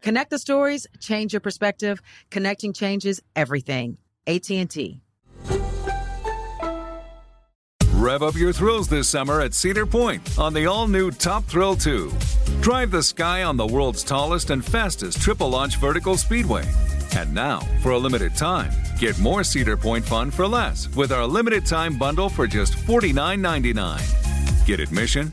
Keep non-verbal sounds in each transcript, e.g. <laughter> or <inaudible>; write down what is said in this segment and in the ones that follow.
Connect the stories, change your perspective. Connecting changes everything. AT&T. Rev up your thrills this summer at Cedar Point on the all-new Top Thrill 2. Drive the sky on the world's tallest and fastest triple launch vertical speedway. And now, for a limited time, get more Cedar Point fun for less with our limited time bundle for just $49.99. Get admission,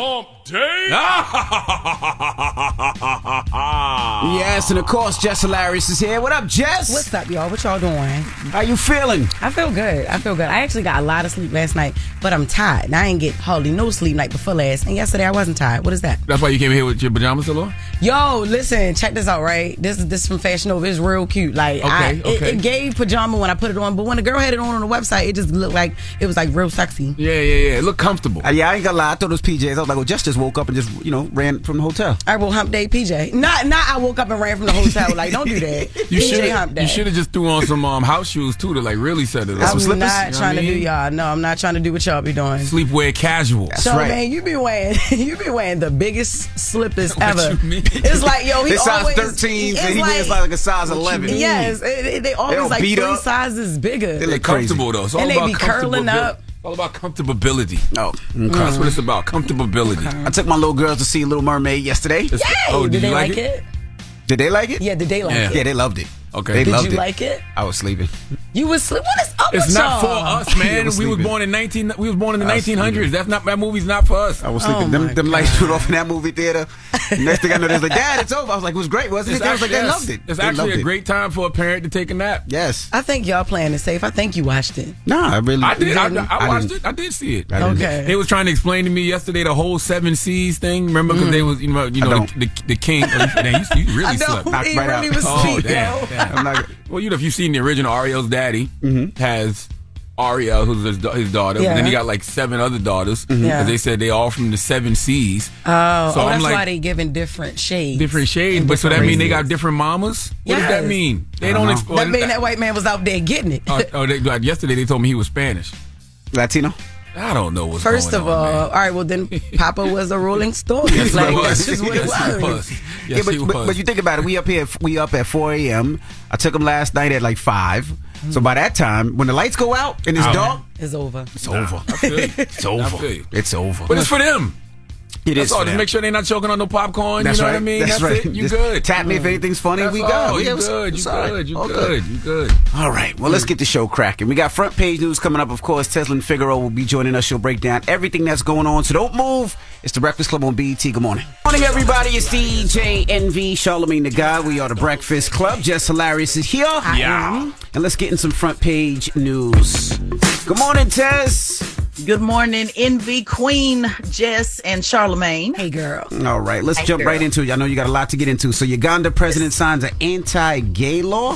Hump day. <laughs> Yes, and of course, Jess Hilarious is here. What up, Jess? What's up, y'all? What y'all doing? How you feeling? I feel good. I feel good. I actually got a lot of sleep last night, but I'm tired. And I ain't get hardly no sleep night before last. And yesterday I wasn't tired. What is that? That's why you came here with your pajamas still on? Yo, listen, check this out, right? This is this from Fashion Nova. It's real cute. Like, I, Okay, It, okay. it gave pajama when I put it on, but when the girl had it on on the website, it just looked like it was like real sexy. Yeah, yeah, yeah. It looked comfortable. Uh, yeah, I ain't gonna lie. I thought it was PJs. I was like, well, Jess just woke up and just, you know, ran from the hotel. I will hump day PJ. Not not I woke up and ran from the hotel. Like, don't do that. <laughs> You PJ should hump day. you should have just threw on some um, house shoes too to like really set it up. I'm not trying to do y'all. No, I'm not trying to do what y'all be doing. Sleepwear casual. so man, you be wearing <laughs> you be wearing the biggest slippers <laughs> What ever. you mean? It's like yo, he It's size always 13s, it's and he wears like a size 11. Yes, it- it- they always don't like beat three up. sizes bigger. They look crazy. comfortable though. It's all And they be curling comfortabil- up. It's all about comfortability. Oh, That's what it's about. Comfortability. I took my little girls to see Little Mermaid yesterday. It's- Yay! Oh, did, did, they you like it? Did they like it? Yeah, did they like Yeah. it? Yeah, they loved it. Okay. They Did loved you it. like it? I was sleeping. You was sleep. What is up It's with not for y'all? us, man. <laughs> I was we was born in nineteen. We was born in the nineteen hundreds. That's not that movie's not for us. I was sleeping. Oh them them lights went off in that movie theater. <laughs> Next thing I know, they was like, Dad, it's over. I was like, it was great, wasn't it? I was like, they yes, loved it. It's They actually a it. great time for a parent to take a nap. Yes. I think y'all playing it safe. I think you watched it. No, I really. I did. I, didn't? I watched didn't. it. I did see it. I. Okay. They was trying to explain to me yesterday the whole seven seas thing. Remember, because mm. they was you know you know the, the, the king. Oh, man, you, you <laughs> really I slept. know knocked he right really out. was Oh sleep, damn! yo. damn. I'm not. Well, you know, if you've seen the original, Ariel's daddy Mm-hmm. has Ariel, who's his, da- his daughter. Yeah. But then he got like seven other daughters. Mm-hmm. Yeah. 'cause They said they all from the seven seas. Oh, So oh I'm that's like- why they giving different shades. Different shades, And but so that different mean they got different mamas? What does that mean? They I don't don't explain. That mean that white man was out there getting it. Oh, oh, they, like yesterday they told me he was Spanish. Latino? I don't know what's First going of on, all, man. all right, well then Papa was a Rolling <laughs> Stone. Yes, like, he was. that's just what it Yes, he was. was. Yes, yeah, but, he but, was. but you think about it. We up here. We up at 4 a.m. I took him last night at like five. Mm. So by that time, when the lights go out and it's Oh. dark, It's over. it's over. I feel you. <laughs> It's I over. feel you. It's over. But it's for them. It That's is all. Just make sure they're not choking on no popcorn. That's you know right. what I mean? That's, That's, right. it. You Just good. Tap me if mm-hmm. anything's funny. That's we all. go. You Yeah, good. You it's all right. good. You All good. You good. All right. Well, let's mm. get the show cracking. We got front page news coming up. Of course, Tezlyn Figaro will be joining us. She'll break down everything that's going on. So don't move. It's the Breakfast Club on BET. Good morning. Morning, everybody. It's DJ Envy, Charlemagne the God. We are the Breakfast Club. Jess Hilarious is here. Yeah. And let's get in some front page news. Good morning, Tess. Good morning, Envy Queen, Jess, and Charlemagne. Hey, girl. All right, let's Hey, jump girl. right into it. I know you got a lot to get into. So, Uganda president signs an anti-gay law.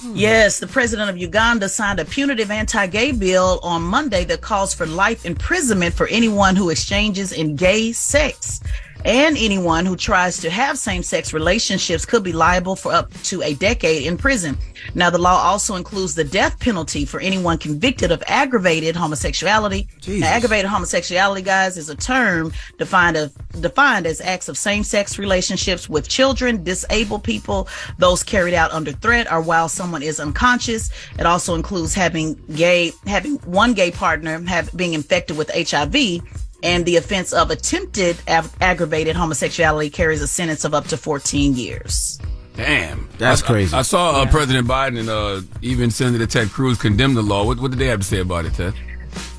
Hmm. Yes, the president of Uganda signed a punitive anti gay bill on Monday that calls for life imprisonment for anyone who exchanges in gay sex. And anyone who tries to have same sex relationships could be liable for up to a decade in prison. Now, the law also includes the death penalty for anyone convicted of aggravated homosexuality. Now, aggravated homosexuality, guys, is a term defined of defined as acts of same-sex relationships with children, disabled people, those carried out under threat, or while someone is unconscious. It also includes having gay, having one gay partner have being infected with HIV. And the offense of attempted ag- aggravated homosexuality carries a sentence of up to 14 years. Damn. That's I- crazy. I, I saw uh, President Biden and uh, even Senator Ted Cruz condemn the law. What, what did they have to say about it, Tez?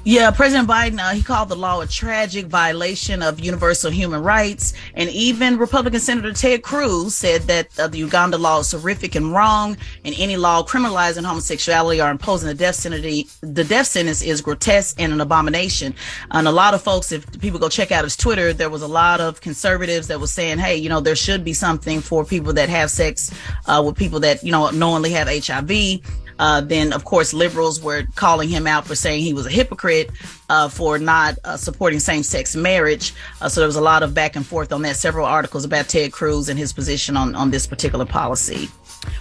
Yeah, President Biden, uh, he called the law a tragic violation of universal human rights. And even Republican Senator Ted Cruz said that uh, the Uganda law is horrific and wrong. And any law criminalizing homosexuality or imposing the death sentence, the death sentence is grotesque and an abomination. And a lot of folks, if people go check out his Twitter, there was a lot of conservatives that was saying, hey, you know, there should be something for people that have sex uh, with people that, you know, knowingly have HIV. Uh, then, of course, liberals were calling him out for saying he was a hypocrite uh, for not uh, supporting same sex marriage. Uh, so there was a lot of back and forth on that. Several articles about Ted Cruz and his position on, on this particular policy.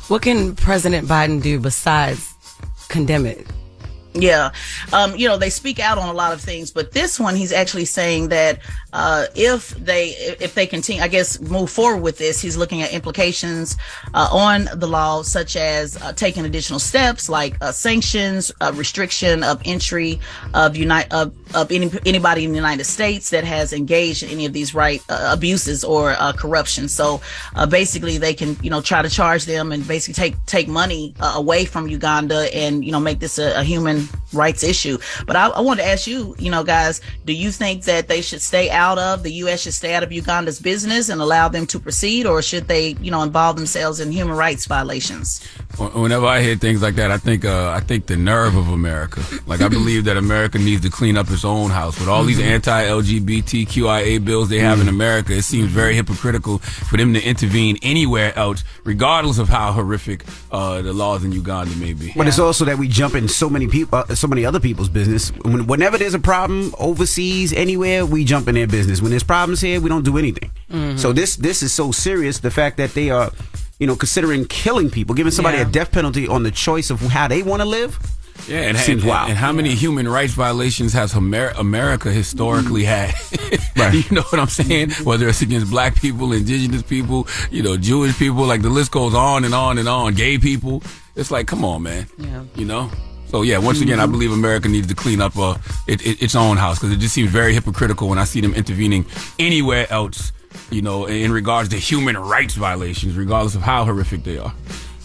What can President Biden do besides condemn it? Yeah. Um, you know, they speak out on a lot of things, but this one, he's actually saying that uh, if they if they continue, I guess, move forward with this, he's looking at implications uh, on the law, such as uh, taking additional steps like uh, sanctions, uh, restriction of entry of unite of, of any anybody in the United States that has engaged in any of these right uh, abuses or corruption. So basically, they can you know try to charge them and basically take take money away from Uganda and you know make this a, a human rights issue. But I, I want to ask you, you know, guys, do you think that they should stay out of the U.S. should stay out of Uganda's business and allow them to proceed, or should they, you know, involve themselves in human rights violations? Whenever I hear things like that, I think uh, I think the nerve of America. Like I believe that America needs to clean up its own house with all these anti-LGBTQIA bills they have in America. It seems very hypocritical for them to intervene anywhere else, regardless of how horrific uh, the laws in Uganda may be. But it's also that we jump in so many people, uh, so many other people's business. Whenever there's a problem overseas, anywhere, we jump in their business. When there's problems here, we don't do anything. Mhm. So this this is so serious. The fact that they are, you know, considering killing people, giving somebody Yeah. a death penalty on the choice of how they want to live. Yeah, and, Seems and, wild. and how many human rights violations has Amer- America historically had? <laughs> Right. you know what I'm saying? Whether it's against black people, indigenous people, you know, Jewish people, like the list goes on and on and on. Gay people. It's like, come on, man. Yeah. You know. So yeah, once again, I mm-hmm. believe America needs to clean up uh, it, it, its own house because it just seems very hypocritical when I see them intervening anywhere else. You know, in regards to human rights violations, regardless of how horrific they are.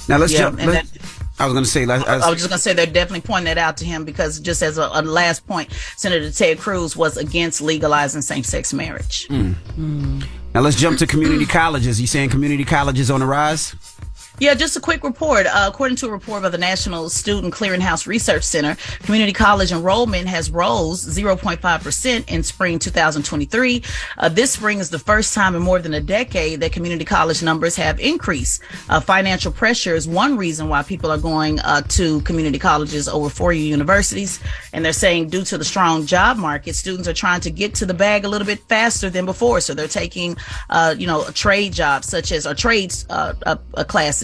Now let's Yeah, jump. and Let's, I was going to say, let's, I was just going to say they're definitely pointing that out to him because just as a, a last point, Senator Ted Cruz was against legalizing same-sex marriage. Mm. Mm. now let's jump to community colleges. You saying community colleges on the rise? Yeah, just a quick report. Uh, according to a report by the National Student Clearinghouse Research Center, community college enrollment has rose 0.5% in spring 2023. Uh, this spring is the first time in more than a decade that community college numbers have increased. Uh, financial pressure is one reason why people are going uh, to community colleges over four-year universities. And they're saying due to the strong job market, students are trying to get to the bag a little bit faster than before. So they're taking, uh, you know, a trade jobs such as or trades uh,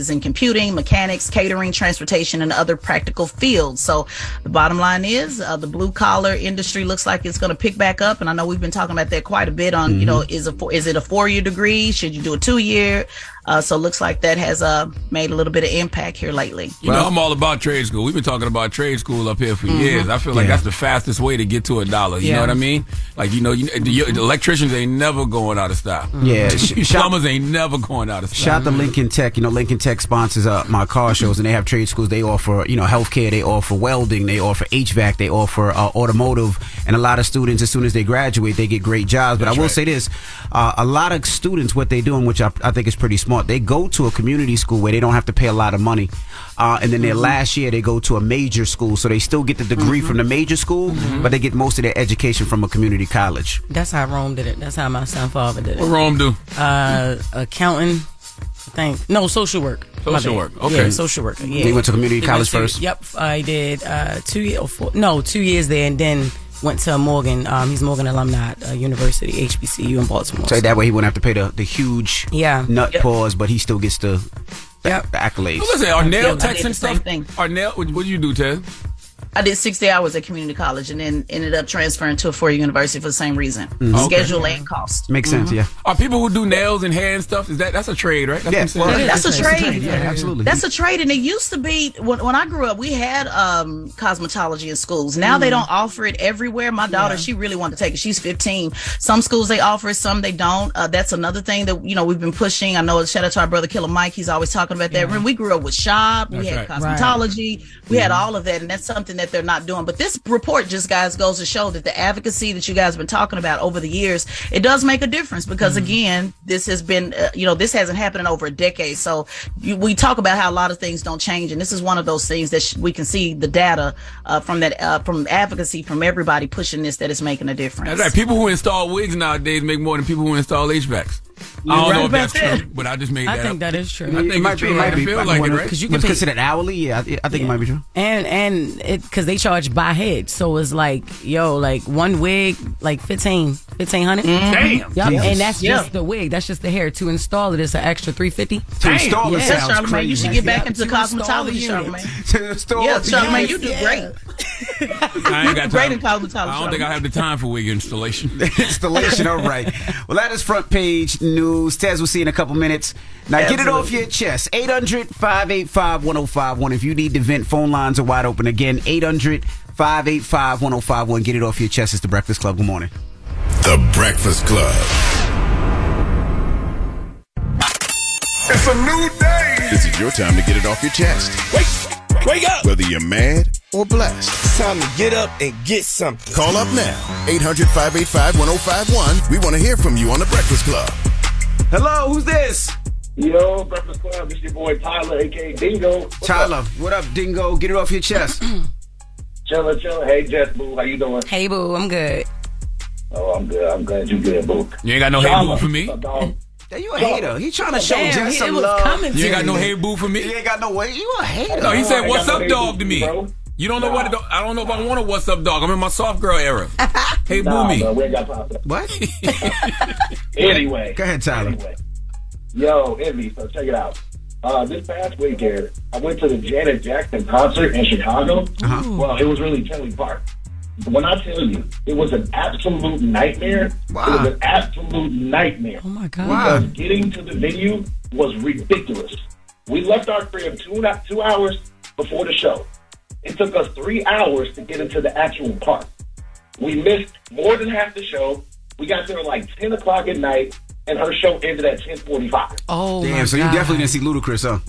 in computing, mechanics, catering, transportation, and other practical fields. So the bottom line is uh, the blue collar industry looks like it's going to pick back up. And I know we've been talking about that quite a bit on, you know, is a four, is it a four year degree? Should you do a two year? Uh, so it looks like that has uh, made a little bit of impact here lately. You know, I'm all about trade school. We've been talking about trade school up here for Mhm. years. I feel like Yeah. that's the fastest way to get to a dollar. You Yeah. know what I mean? Like, you know, you, the, the electricians ain't never going out of style. Yeah, <laughs> sh- Plumbers ain't never going out of style. Shout out to Lincoln Tech. You know, Lincoln Tech sponsors uh, my car shows, and they have trade schools. They offer, you know, healthcare. They offer welding. They offer HVAC. They offer uh, automotive. And a lot of students, as soon as they graduate, they get great jobs. But I will say this: uh, a lot of students, what they doing, which I, I think is pretty smart, they go to a community school where they don't have to pay a lot of money, uh, and then their last year they go to a major school, so they still get the degree from the major school, but they get most of their education from a community college. That's how Rome did it. That's how my son father did it. What Rome do? Uh, accounting. I think no social work. Social work, okay. Yeah, social work. Yeah. They went to community He college to- first? Yep, I did uh, two years. Or four, no, two years there, and then went to Morgan. Um, he's Morgan alumni uh, University, HBCU in Baltimore. So that way he wouldn't have to pay the, the huge Yeah. nut Yep. pause, but he still gets the, the, the accolades. What was it? Are nail Yeah, I techs and stuff? thing. Are nail? What what do you do, Tez? I did 60 hours at community college and then ended up transferring to a four year university for the same reason Mhm. Okay. schedule and cost. Makes sense, Mhm. yeah. Are people who do nails and hair and stuff? Is that that's a trade, right? That's Yeah, what I'm saying? That's a trade. Yeah, absolutely. That's a trade, and it used to be when, when I grew up. We had um, cosmetology in schools. Now they Mm. don't offer it everywhere. My daughter, she really wanted to take it. She's 15. Some schools they offer it, some they don't. Uh, that's another thing that you know we've been pushing. I know. A shout out to our brother Killer Mike. He's always talking about that. When we grew up with shop, we had right. Right. cosmetology, we had all of that, and that's something that they're not doing. But this report just guys goes to show that the advocacy that you guys have been talking about over the years, it does make a difference because Mm-hmm. again, this has been uh, you know this hasn't happened in over a decade. So you, we talk about how a lot of things don't change, and this is one of those things that sh- we can see the data uh, from that uh, from advocacy from everybody pushing this that is making a difference. That's right. People who install wigs nowadays make more than people who install HVACs. I don't You're know if that's that. true, but I just made I that think up. that is true. I think it might it's be. It might I be. feel Might be like one it, right? Because you can pay- considered hourly. Yeah, I, I think it might be true. And and it because they charge by head, so it's like yo, like one wig, like 15, 1500 mm-hmm. Damn. Yep. Jesus. and that's Yeah. just the wig. That's just the hair. To install it, it's an extra three fifty. To install it Yeah. Yes, sounds Charlamagne, you should get back Yeah, into to install the cosmetology, unit. Charlamagne. <laughs> To install Yeah. Charlamagne, you do great. I ain't got Great time. in cosmetology. I don't think I have the time for wig installation. <laughs> installation. All right. Well, that is front page news. Tez, we'll see you in a couple minutes. Now, get it off your chest. 800 585 1051. If you need to vent, phone lines are wide open. Again, 800 585 1051. Get it off your chest. It's the Breakfast Club. Good morning. The Breakfast Club. It's a new day. This is your time to get it off your chest. Wake, wake up. Whether you're mad or blessed. It's time to get up and get something. Call up now. 800 585 1051. We want to hear from you on The Breakfast Club. Hello, who's this? Yo, Breakfast Club, this your boy Tyler, aka Dingo. What's Tyler. Up? What up, Dingo? Get it off your chest. <clears throat> Chillin', chillin'. Hey, Jess Boo, how you doing? Hey boo, I'm good. Oh, I'm good. I'm glad you good, Boo. You ain't got no hair boo for me. Dog. Hey, you a hater. He trying to show Damn, Jess some love. You ain't got no me. hair boo for me. You ain't got no way. You a hater. No, he said, I up, no dog?" To me. bro. You don't know what? it- I don't know if I want a "What's up, dog." I'm in my soft girl era. <laughs> Hey, boo Nah, me. bro, we ain't got time for that. What? <laughs> Anyway. Go ahead, Tyler. Anyway. Yo, Envy, so check it out. Uh, this past weekend, I went to the Janet Jackson concert in Chicago. Uh-huh. Well, it was really Tinley Park. When I tell you, it was an absolute nightmare. Wow. It was an absolute nightmare. Oh my god. Wow. because getting to the venue was ridiculous. We left our crib two two hours before the show. It took us three hours to get into the actual park. We missed more than half the show. We got there like ten o'clock at night, and her show ended at ten forty-five. Oh my Damn, so you definitely didn't see Ludacris, huh?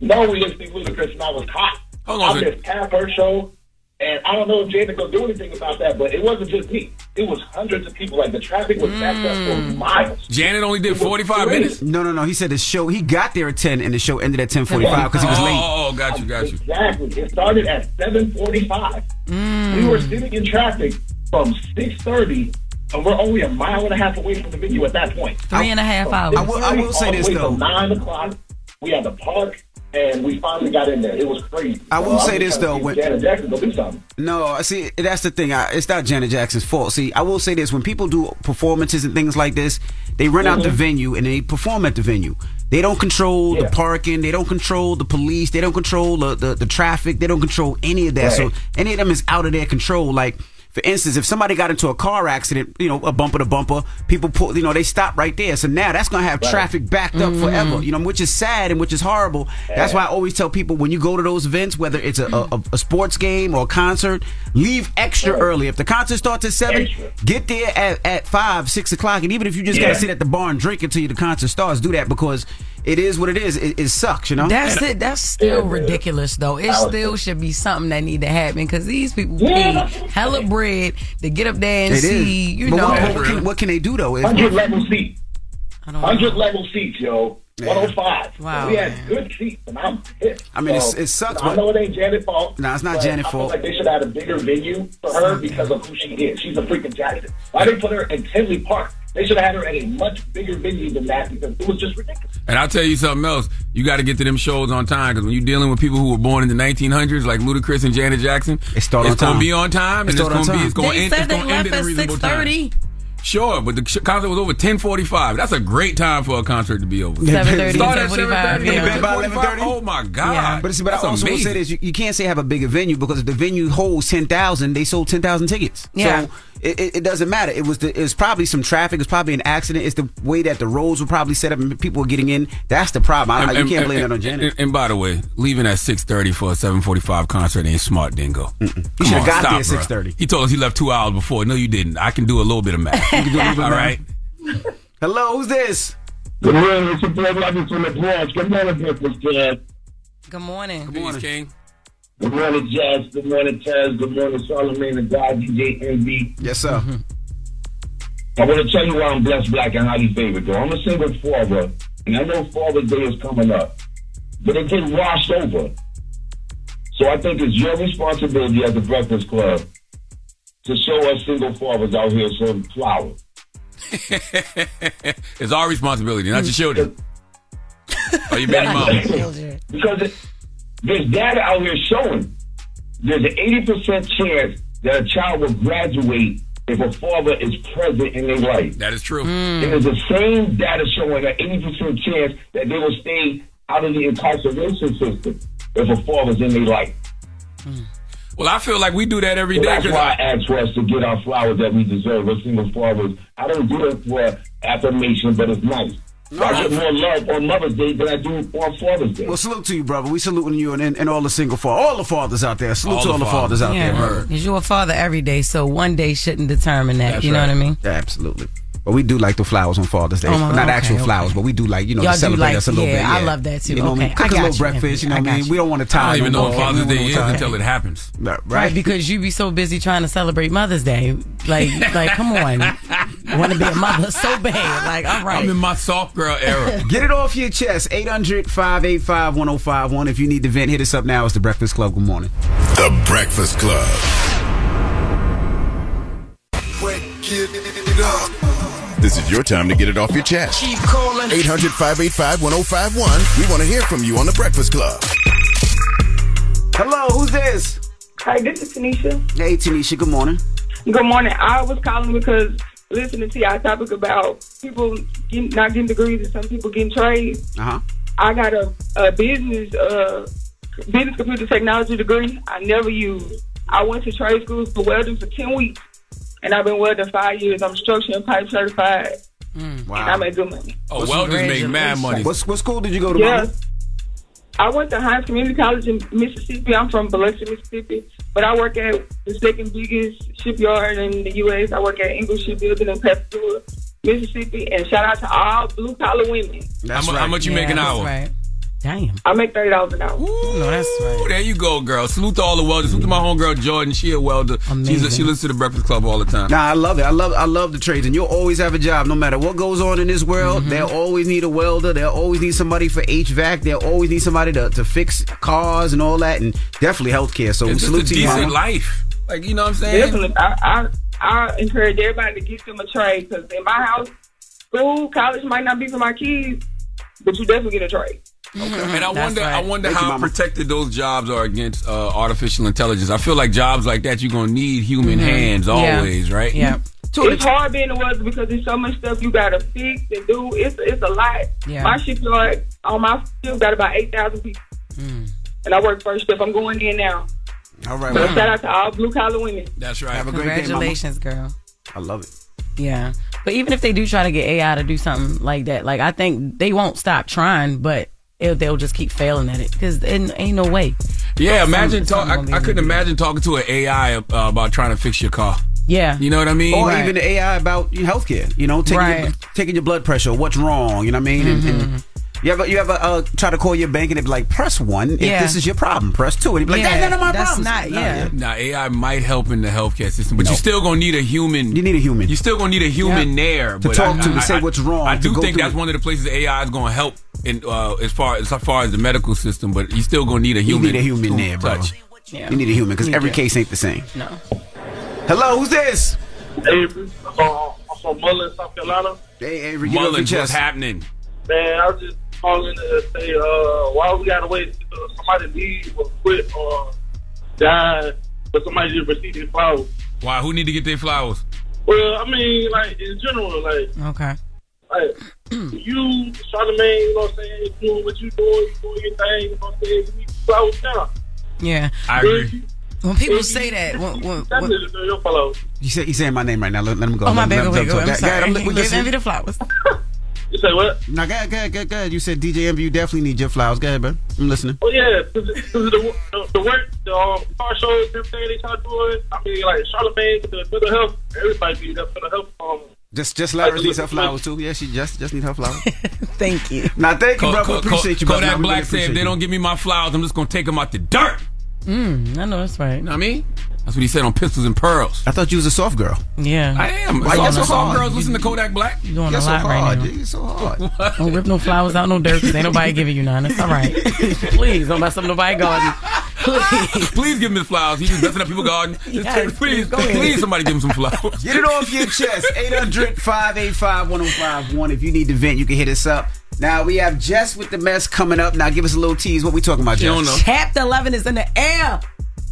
No, we didn't see Ludacris, and I was hot. Hold on a I second. missed half her show, and I don't know if Janet gonna do anything about that. But it wasn't just me; it was hundreds of people. Like the traffic was backed up for mm. miles. Janet only did 45 minutes. No, no, no. He said the show, he got there at 10 and the show ended at 1045 because he was oh, late. Oh, oh, got you, got you. Exactly. It started at seven forty-five. Mm. We were sitting in traffic from six thirty, and we're only a mile and a half away from the venue at that point. Three and a half From hours. I will- I will say this, way though. Nine o'clock, we had the park, and we finally got in there. It was crazy. I will So say this, though, when- Janet Jackson go do something. No, I see. That's the thing. I, it's not Janet Jackson's fault. See, I will say this: when people do performances and things like this, they rent out the Mhm. venue and they perform at the venue. They don't control Yeah. the parking. They don't control the police. They don't control the, the, the traffic. They don't control any of that. So any of them is out of their control. Like for instance, if somebody got into a car accident, you know, a bumper to bumper, people pull, you know, they stop right there. So now that's going to have Right. traffic backed up Mhm. forever, you know, which is sad and which is horrible. That's why I always tell people when you go to those events, whether it's a, a, a sports game or a concert, leave extra early. If the concert starts at seven, get there at, at five, six o'clock. And even if you just got to sit at the bar and drink until the concert starts, do that because it is what it is. It, it sucks, you know? That's it. That's still ridiculous, though. It still should be something that need to happen because these people Yeah. pay hella bread to get up there and It is. see. You But know, what, what can, what can they do though? If- 100 level seats. 100 level seats, yo. Yeah. 105. Wow, We had good seats, and I'm pissed. I mean, it's- So, it sucks, I know it ain't Janet's fault. No, it's not but Janet's I feel fault. like they should have had a bigger venue for her because of who she is. She's a freaking Jackson. Why they put her in Tinley Park? They should have had her at a much bigger venue than that because it was just ridiculous. And I'll tell you something else. You got to get to them shows on time because when you're dealing with people who were born in the 1900s, like Ludacris and Janet Jackson, It start it's going to be on time, It and it's going to be it's going to They end. said It's they going end left at a reasonable six time. Sure, but the concert was over 10:45. That's a great time for a concert to be over. 7:30, Start at 7:30, yeah. and by 11:30. Oh my god! But, see, but That's I also will say this: you, you can't say have a bigger venue because if the venue holds ten thousand, they sold ten thousand tickets. Yeah. So it, it, it doesn't matter. It was the, it was probably some traffic. It's probably an accident. It's the way that the roads were probably set up and people were getting in. That's the problem. I, I- you can't blame that on Janet. And, and by the way, leaving at six thirty for a seven forty five concert ain't smart, Dingo. You You should have got there at six thirty. He told us he left two hours before. No, you didn't. I can do a little bit of math. <laughs> You can do a little bit of All math. right. Hello, who's this? Good morning. It's your boy Robbie from the Bronx. Good morning, Breakfast Club. Good morning. Good morning, King. Good morning, Jazz. Good morning, Taz. Good morning, Charlamagne and God, DJ Envy. Yes, sir. Mm-hmm. I want to tell you why I'm blessed, black, and highly favored, though. I'm a single father, and I know Father's Day is coming up, but it get washed over. So I think it's your responsibility as the Breakfast Club to show us single fathers out here some flowers. <laughs> it's our responsibility, not your children. <laughs> Or your baby mama. because it, there's data out here showing there's an 80% chance that a child will graduate if a father is present in their life. That is true. Hmm. And there's the same data showing an 80% chance that they will stay out of the incarceration system if a father's in their life. Hmm. Well, I feel like we do that every So day. that's 'cause why I ask for us to get our flowers that we deserve as single fathers. I don't do it for affirmation, but it's nice. So I get more love on Mother's Day than I do on Father's Day. Well, salute to you, brother. We saluting you and, and all the single fathers, all the fathers out there. Salute All to the all the fathers out Yeah, there. because you're a father every day, so one day shouldn't determine that. That's you know what I mean? Yeah, absolutely. But we do like the flowers on Father's Day. Oh, Not okay, actual okay. flowers, but we do like, you know, Y'all to celebrate like- us a little yeah, bit. I love that too. You know what I mean? Okay, Cook I a got little you, breakfast, you know I what I mean? you. We don't want to I tie don't even no know what. Father's Day is wanna until it happens. Right. Right, because you be so busy trying to celebrate Mother's Day. Like, like, come on, <laughs> want to be a mother so bad. Like, all right. I'm in my soft girl era. Get it off your chest. 800 585 1051. If you need to vent, hit us up now. It's The Breakfast Club. Good morning. The Breakfast Club. This is your time to get it off your chest. Keep calling. 800 585 1051. We want to hear from you on The Breakfast Club. Hello, who's this? Hi, this is Tanisha. Hey, Tanisha. Good morning. Good morning. I was calling because listening to y'all topic about people getting, not getting degrees and some people getting trades. Uh huh. I got a, a business uh business computer technology degree. I never used. I went to trade school for welding for ten weeks, and I've been welding five years. I'm structure and pipe certified. Wow. And I make good money. Oh, welders make mad money. What's, what school did you go to, Yeah. mama? I went to Hinds Community College in Mississippi. I'm from Biloxi, Mississippi, but I work at the second biggest shipyard in the U.S. I work at Ingalls Shipbuilding in Pascagoula, Mississippi. And shout out to all blue collar women. How, mu- how much you make an hour? Right. Damn. I make thirty dollars an hour. No, that's Ooh, there you go, girl. Salute to all the welders. Salute to my homegirl Jordan. She a welder. She's a, Amazing. she listens to the Breakfast Club all the time. Nah, I love it. I love I love the trades, and you'll always have a job no matter what goes on in this world. Mm-hmm. They'll always need a welder. They'll always need somebody for HVAC. They'll always need somebody to, to fix cars and all that, and definitely healthcare. So It's just salute a to you, decent mama. life. Like you know what I'm saying? Definitely, I, I I encourage everybody to get them a trade because in my house, school, college might not be for my kids, but you definitely get a trade. And I That's wonder, I wonder Thank you, how Mama. protected those jobs are against uh, artificial intelligence. I feel like jobs like that, you're gonna need human hands Yeah. always, right? Yeah. It's hard being a welder because there's so much stuff you gotta fix and do. It's it's a lot. Yeah. My shipyard on my field got about eight thousand people, and I work first shift. I'm going in now. All right. So shout out to all blue collar women. That's right. Have a great day, Congratulations, girl. I love it. Yeah. But even if they do try to get AI to do something like that, like I think they won't stop trying, but it, they'll just keep failing at it because it ain't no way. Yeah, Some- imagine talk. something gonna be I, I couldn't able to do imagine talking to an AI uh, about trying to fix your car. Yeah. You know what I mean? Or even the AI about your healthcare. You know, taking, your, taking your blood pressure. What's wrong? You know what I mean? And, and you ever you ever uh, try to call your bank and they be like, press one if Yeah. this is your problem. Press two. And you be like, Yeah, that's none of my that's problems. not- yeah. Now AI might help in the healthcare system, but No. you still gonna need a human. You need a human. You still gonna need a human Yeah. there To but talk I- to, to I- say I- what's wrong, I do think that's it. one of the places AI is gonna help in uh, as far as far as the medical system, but you still gonna need a human. You need a human there, bro. touch. Yeah. You need a human because every do. case ain't the same. No. Hello, who's this? Hey, uh, I'm from Mullins, South Carolina. Hey, Avery, get off your Mullins, what's happening? Man, I was just calling to say, uh, why we gotta wait until somebody leave or quit or die for somebody to receive their flowers? Why? Who need to get their flowers? Well, I mean, like in general, like, Okay. like <clears throat> you, Charlamagne, you know what I'm saying, doing what you doing, you doing your thing, you know what I'm saying. You need flowers now. Yeah. I agree. When people say that, when, when, <laughs> when, it, your flowers. You say he's saying my name right now. Let, let him go. oh my Let- bad, let go him ahead, go I'm Go ahead, sorry. I'm we Give listen. Envy the flowers. <laughs> You say what? Now, go ahead, go ahead, go ahead. You said DJ Envy, you definitely need your flowers. Go ahead, bro. I'm listening. Oh yeah, because the, the, the work, the um, car shows, everything they try doing. I mean, like Charlamagne, the mental health, everybody needs that mental health. Um, Just, just Lara needs her flowers too. Yeah, she just, just need her flowers. <laughs> Thank you. now, thank you, Co- bro. Co- appreciate you, Co- brother. Kodak We really Black said, if they don't give me my flowers, I'm just gonna take them out the dirt. Mm, I know that's right. You know what I mean? That's what he said on Pistols and Pearls. I thought you was a soft girl. Yeah. I am. Why All you so soft hard? girls listen to Kodak Black. You doing You're a so lot right now. dude. You're so hard. <laughs> Don't rip no flowers out no dirt because ain't nobody giving you none. It's all right. <laughs> Please don't mess up nobody garden. Please. <laughs> Please give him his flowers. He's just messing up people's garden. Yes, take- please, go ahead. please, somebody give him some flowers. Get it off your chest. 800 585 1051. If you need to vent, you can hit us up. Now, we have Jess with the mess coming up. Now, give us a little tease. What we talking about, Jess? Chapter 11 is in the air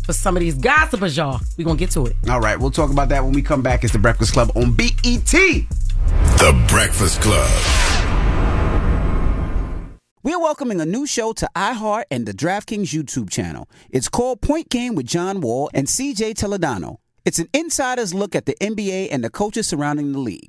for some of these gossipers, y'all. we going to get to it. All right, we'll talk about that when we come back. It's the Breakfast Club on BET. The Breakfast Club. We're welcoming a new show to iHeart and the DraftKings YouTube channel. It's called Point Game with John Wall and CJ Toledano. It's an insider's look at the NBA and the coaches surrounding the league.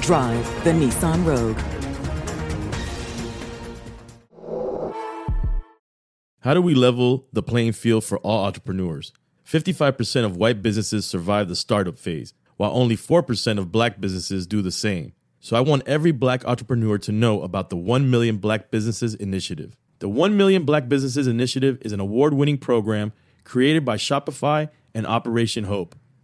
Drive the Nissan Rogue. How do we level the playing field for all entrepreneurs? 55% of white businesses survive the startup phase, while only 4% of black businesses do the same. So I want every black entrepreneur to know about the 1 Million Black Businesses Initiative. The 1 Million Black Businesses Initiative is an award winning program created by Shopify and Operation Hope.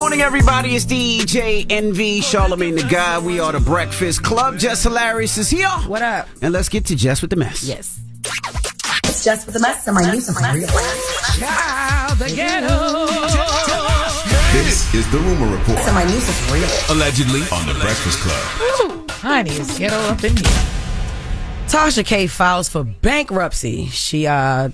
Morning, everybody. It's DJ Envy, Charlemagne the Guy. We are the Breakfast Club. Jess Hilarious is here. What up? And let's get to Jess with the mess. Yes. It's just with the mess and my news and my real Child, the ghetto. This is the Rumor Report. So my news is real. Allegedly on the Breakfast Club. Ooh, honey, it's ghetto up in here. Tasha K files for bankruptcy. She uh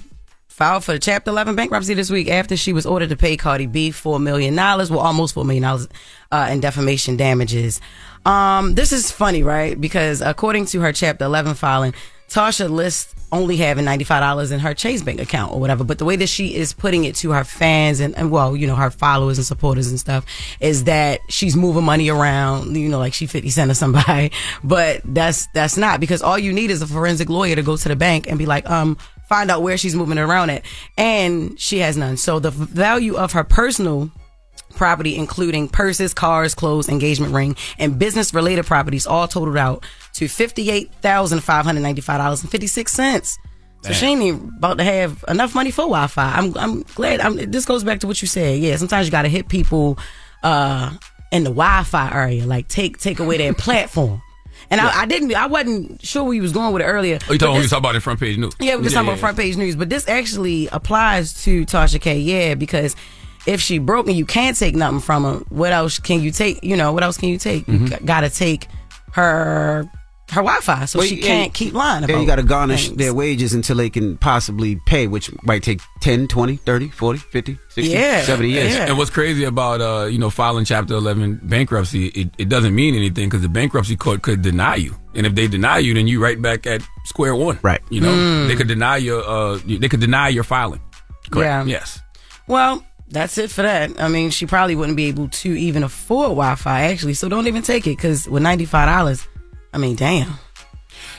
filed for Chapter 11 bankruptcy this week after she was ordered to pay Cardi B $4 million, well, almost $4 million uh, in defamation damages. Um, this is funny, right? Because according to her Chapter 11 filing, Tasha lists only having $95 in her Chase Bank account or whatever. But the way that she is putting it to her fans and, and well, you know, her followers and supporters and stuff is that she's moving money around, you know, like she 50 cent or somebody. <laughs> But that's, that's not because all you need is a forensic lawyer to go to the bank and be like, um, find out where she's moving around at. And she has none. So the value of her personal property, including purses, cars, clothes, engagement ring, and business related properties, all totaled out to $58,595.56. So she ain't even about to have enough money for Wi-Fi. I'm, I'm glad. I'm, this goes back to what you said. Yeah, sometimes you got to hit people uh, in the Wi-Fi area, like take take away their <laughs> platform. And I, I didn't, I wasn't sure where you was going with it earlier. Oh, you talking, this- talking about the front page news? yeah, we were talking about front page news, but this actually applies to Tasha K. Yeah, because if she broke and you can't take nothing from her, what else can you take? You know, what else can you take? You Mhm. got to take her her Wi-Fi, so Well, she yeah, can't keep lying about. Then you got to garnish things. their wages until they can possibly pay, which might take 10, 20, 30, 40, 50, 60, 70 years. And what's crazy about uh, you know filing Chapter 11 bankruptcy, it, it doesn't mean anything because the bankruptcy court could deny you, and if they deny you, then you right back at square one. Right. You know, Mm. they could deny your uh, they could deny your filing. Yeah. Yes. Well, that's it for that. I mean, she probably wouldn't be able to even afford Wi-Fi actually, so don't even take it because with ninety five dollars, I mean, damn.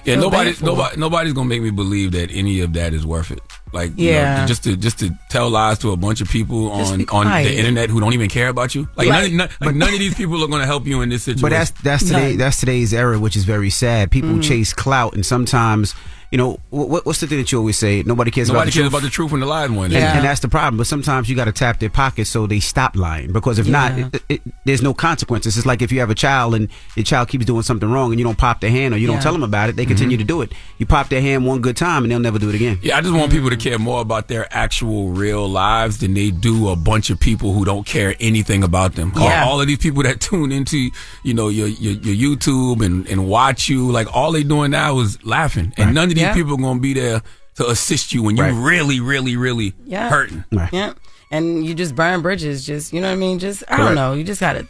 Yeah, Feel nobody, nobody, nobody's gonna make me believe that any of that is worth it. Like, you know, Yeah. just to just to tell lies to a bunch of people on on the internet who don't even care about you. Like, Right. none, none, like none of these people are gonna help you in this situation. But that's that's today that's today's era, which is very sad. People Mhm. chase clout, and sometimes, you know, what, what's the thing that you always say? Nobody cares nobody about the cares truth. about the truth when the lying one. And, and that's the problem. But sometimes you got to tap their pockets so they stop lying. Because if not, it, it, there's no consequences. It's like if you have a child and your child keeps doing something wrong and you don't pop their hand or you Yeah. don't tell them about it, they mm-hmm. continue to do it. You pop their hand one good time and they'll never do it again. Yeah, I just want people to care more about their actual real lives than they do a bunch of people who don't care anything about them. All- Yeah. All, of these people that <laughs> tune into, you know, your your, your YouTube and, and watch you, like all they doing now is laughing. And none of these Yeah. people are gonna be there to assist you when you're really, really, really Yeah. hurting. Yeah. And you just burn bridges. Just you know what I mean. Just I don't know. You just gotta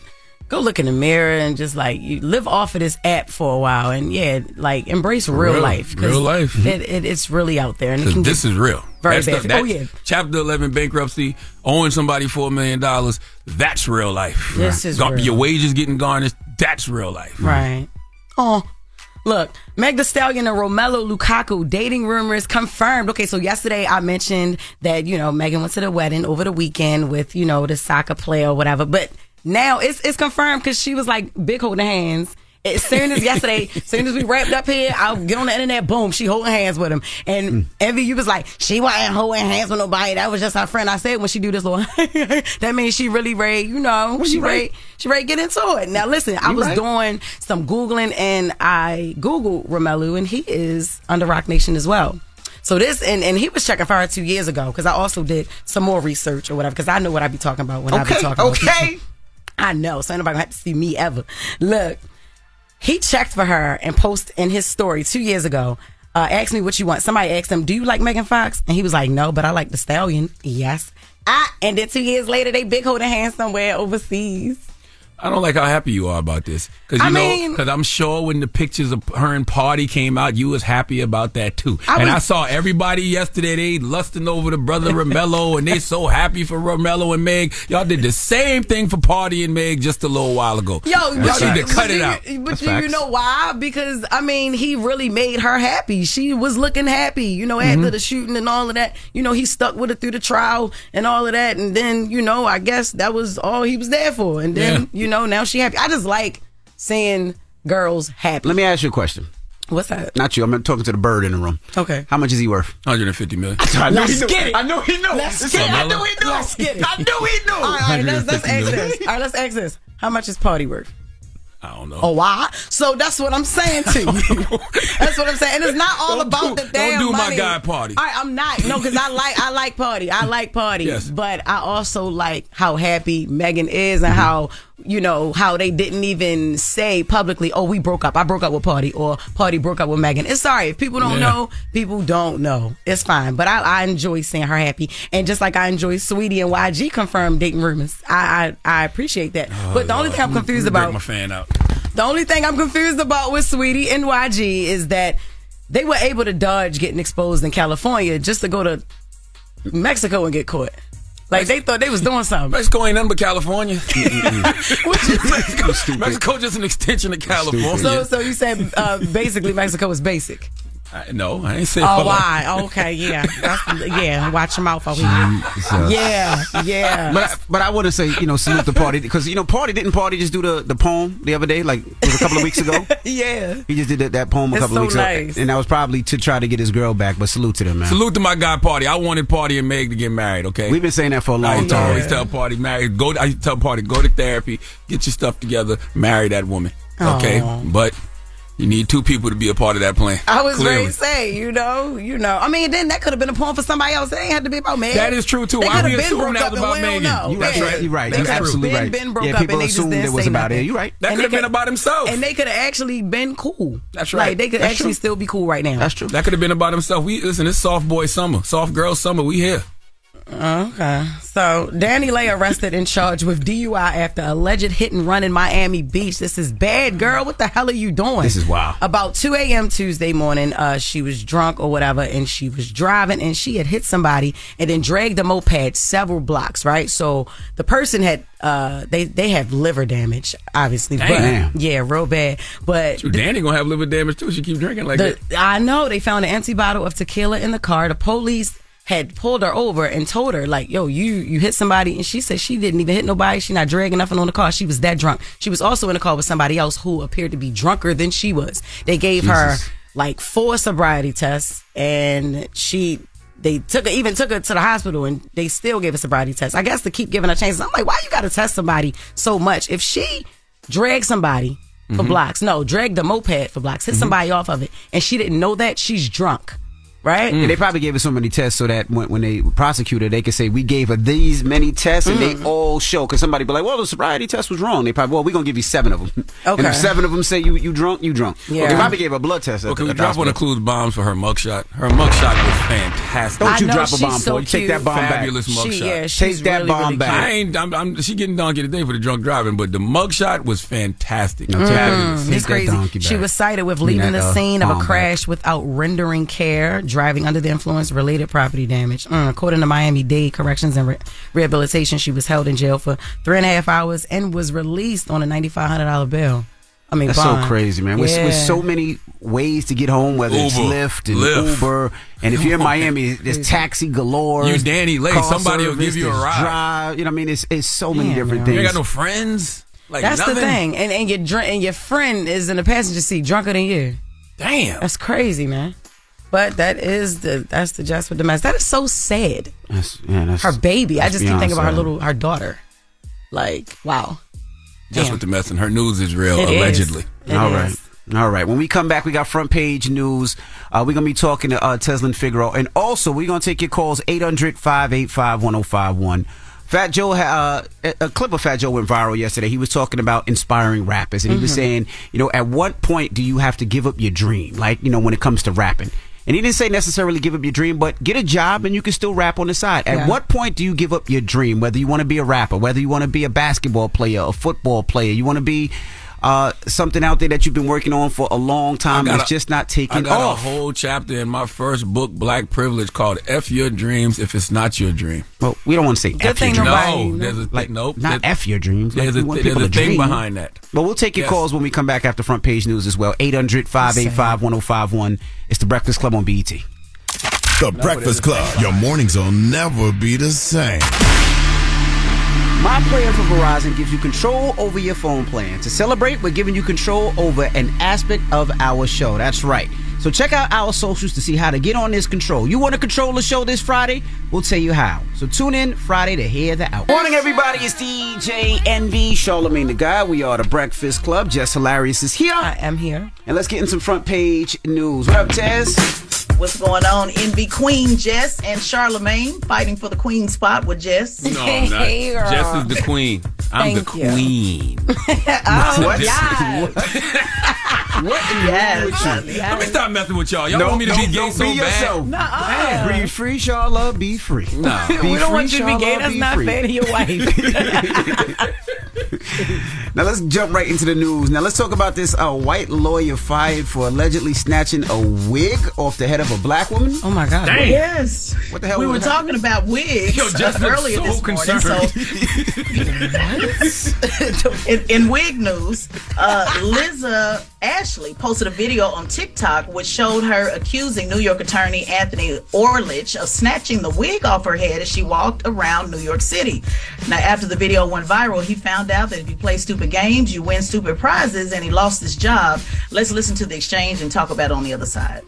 go look in the mirror and just like you live off of this app for a while and yeah, like embrace real, Real- life. 'cause real life. It, it, it's really out there and it 'Cause can this is real. Very That's bad. the- oh yeah. Chapter 11 bankruptcy, owing somebody $4 million, that's real life. This is Gar- real. Your wages getting garnished, that's real life. Right. Oh, look, Meg Thee Stallion and Romelu Lukaku dating rumors confirmed. Okay, so yesterday I mentioned that you know Megan went to the wedding over the weekend with you know the soccer player or whatever, but now it's it's confirmed because she was like big holding hands. As soon as yesterday, as soon as we wrapped up here, I'll get on the internet. Boom, she holding hands with him. And Envy, you was like, she wasn't holding hands with nobody. That was just her friend. I said when she do this little, <laughs> that means she really ready. You know, she ready. She ready get into it. Now listen, I was right. doing some googling and I googled Romelu, and he is under Roc Nation as well. So this and, and he was checking for her two years ago because I also did some more research or whatever because I know what I be talking about when I be talking. about okay. <laughs> I know, so ain't nobody gonna have to see me ever. Look, he checked for her and posted in his story two years ago. Uh, asked me what you want. Somebody asked him, "Do you like Megan Fox?" And he was like, "No, but I like the Stallion." Yes. Ah, and then two years later, they big holding hands somewhere overseas. I don't like how happy you are about this. Because you I know, mean- because I'm sure when the pictures of her and Pardi came out, you was happy about that too. I and was- I saw everybody yesterday, they lusting over the brother <laughs> Romelu, and they so happy for Romelu and Meg. Y'all did the same thing for Pardi and Meg just a little while ago. Yo, y'all but need you- to cut it you- out. But you, you know why? Because I mean, he really made her happy. She was looking happy, you know, after Mhm. the shooting and all of that. You know, he stuck with it through the trial and all of that. And then, you know, I guess that was all he was there for. And then, Yeah. you know, now she happy. I just like seeing girls happy. Let me ask you a question. What's that? Not you. I'm talking to the bird in the room. Okay. How much is he worth? 150 million. <laughs> I knew Let's he knew. get it. I knew he knew. Let's get it. I knew he knew. Let's get it. I knew he knew. All right, all right, let's, let's 150 ask this. All right, let's ask this. How much is Pardi worth? I don't know. Oh, why? So that's what I'm saying to you. <laughs> that's what I'm saying. And it's not all Don't about do- the damn don't do my guy Pardi. All right, I'm not. No, because I like I like Pardi. I like Pardi. Yes. But I also like how happy Megan is and Mm-hmm. how you know how they didn't even say publicly, "Oh, we broke up. I broke up with Pardi," or "Pardi broke up with Megan." It's sorry if people don't Yeah. know. People don't know. It's fine. But I, I enjoy seeing her happy, and just like I enjoy Saweetie and YG confirmed dating rumors. I I, I appreciate that. Oh, but the only thing I'm confused Let me break about my fan out. the only thing I'm confused about with Saweetie and YG is that they were able to dodge getting exposed in California just to go to Mexico and get caught. Like they thought they was doing something. Mexico ain't nothing but California. <laughs> Mexico, Mexico just an extension of California. So, so you said uh, basically Mexico is basic. I, no, I ain't say. Oh, why? Oh, okay, yeah, That's, yeah. Watch your mouth over here. Yeah, yeah. But I, but I want to say you know salute the Pardi because you know Pardi didn't Pardi just do the, the poem the other day like it was a couple of weeks ago. <laughs> yeah. He just did that, that poem a It's couple of so weeks nice. ago, and that was probably to try to get his girl back. But salute to them, man. Salute to my guy Pardi. I wanted Pardi and Meg to get married. Okay, We've been saying that for a long used to time. always tell Pardi marry. Go. I to tell Pardi go to therapy, get your stuff together, marry that woman. Okay, Aw. but you need two people to be a part of that plan. I was Clearly. ready to say, you know, you know. I mean, then that could have been a poem for somebody else. It ain't had to be about Meg. That is true, too. They Why could we have been assume broke that up was and about we don't know. You right, Yeah. you're right. They You're absolutely been, right. Been broke Yeah, up people and they just assumed didn't it was about nothing. it. You're right. That could have been about himself. And they could have actually been cool. That's right. Like they could That's actually true. still be cool right now. That's true. That could have been about himself. We listen. It's soft boy summer, soft girl summer. We here. Okay. So DaniLeigh arrested and charged with DUI after alleged hit and run in Miami Beach. This is bad, girl. What the hell are you doing? This is wild. About 2 a.m. Tuesday morning, uh, she was drunk or whatever, and she was driving, and she had hit somebody and then dragged the moped several blocks. Right. So the person had uh, they they have liver damage, obviously. Damn. But, yeah, real bad. But Shoot, Dani gonna have liver damage too. She keep drinking like the, that. I know they found an empty bottle of tequila in the car. The police had pulled her over and told her like, "Yo, you you hit somebody," and she said she didn't even hit nobody. She not dragging nothing on the car. She was that drunk. She was also in the car with somebody else who appeared to be drunker than she was. They gave her like four sobriety tests, and she. They took her, even took her to the hospital, and they still gave a sobriety test. I guess to keep giving her chances. I'm like, why you got to test somebody so much? If she dragged somebody for Mhm. blocks, no, dragged the moped for blocks, hit somebody off of it, and she didn't know that she's drunk. Right? And they probably gave her so many tests so that when, when they prosecute her, they could say, we gave her these many tests and Mm. they all show. Because somebody be like, well, the sobriety test was wrong. They probably, well, we're going to give you seven of them. <laughs> And Okay. if seven of them say you, you drunk, you drunk. Yeah. They probably gave her a blood test. Well, at can we at the drop one of hospital. Clues bombs for her mugshot? Her mugshot was fantastic. Don't you know, drop a bomb so for her. Take that bomb back. Fabulous She- mugshot. yeah, she's Take that really, bomb really back. I ain't. I'm, I'm, she getting donkey today for the drunk driving, but the mugshot was fantastic. Mm, Fabulous. it's crazy. She was cited with leaving the uh, scene of a crash without rendering care, driving under the influence, related property damage. Mm, according to Miami Dade Corrections and Re- Rehabilitation, she was held in jail for three and a half hours and was released on a ninety five hundred dollar bill. I mean, That's bond. so crazy, man. With, with so many ways to get home, whether it's Lyft and Lyft. Uber, and if you're in Miami, there's taxi galore. You DaniLeigh, car somebody will give you a ride. Drive, you know, what I mean, it's it's so many Damn, different yo. things. You ain't got no friends. Like That's nothing? the thing, and and your drink and your friend is in the passenger seat, drunker than you. Damn, that's crazy, man. But that is the that's the just with the mess. That is so sad. That's, yeah, that's, Her baby. I just keep thinking about her little her daughter. Like wow. Just Damn. with the mess and her news is real, It is. allegedly. It All is. right. All right. When we come back, we got front page news. Uh, we're going to be talking to uh, Tezlyn Figaro. And also, we're going to take your calls 800 585 1051. Fat Joe, ha- uh, a a clip of Fat Joe went viral yesterday. He was talking about inspiring rappers. And he was Mhm. saying, you know, at what point do you have to give up your dream? Like, you know, when it comes to rapping. And he didn't say necessarily give up your dream, but get a job and you can still rap on the side. At Yeah. what point do you give up your dream? Whether you want to be a rapper, whether you want to be a basketball player, a football player, you want to be uh, something out there that you've been working on for a long time and it's a- just not taking out. I got off. a whole chapter in my first book, Black Privilege, called "F Your Dreams If It's Not Your Dream." Well, we don't want to say Good F thing your dreams. nobody- No, there's a like nope, not there's- F your dreams. Like, There's we a, want there's people a to thing dream. behind that. But we'll take your Yes. calls when we come back after front page news as well. 800 585 1051. It's the Breakfast Club on BET. The Breakfast Club. Your mornings will never be the same. My plan for Verizon gives you control over your phone plan. To celebrate, we're giving you control over an aspect of our show. That's right. So check out our socials to see how to get on this control. You want to control the show this Friday? We'll tell you how. So tune in Friday to hear the out. Morning, everybody. It's DJ Envy, Charlemagne the God. We are the Breakfast Club. Jess Hilarious is here. I am here. And let's get in some front page news. What up, Tez? What's going on? Envy Queen Jess and Charlemagne fighting for the queen spot with Jess. No, I'm not. <laughs> Hey, girl. Jess is the queen. I'm the Thank you. queen. <laughs> oh, What? <laughs> yes. What? Yes. Let me stop messing with y'all. Y'all No, want me to no, be gay don't so be bad? yourself. Nuh-uh. Be free, Charlotte. Be free. No. Be we don't free, want you to be gay. Charlotte, That's be not free. fair to your wife. Now let's jump right into the news. Now let's talk about this uh, white lawyer fired for allegedly snatching a wig off the head of a black woman. Oh my God! Dang. Yes. What the hell? We were was- talking about wigs Yo, Jess uh, earlier so this morning. So, <laughs> in, in wig news, uh, Liza Ashley posted a video on TikTok which showed her accusing New York attorney Anthony Orlich of snatching the wig off her head as she walked around New York City. Now, after the video went viral, he found out that if you play stupid games, you win stupid prizes, and he lost his job. Let's listen to the exchange and talk about it on the other side.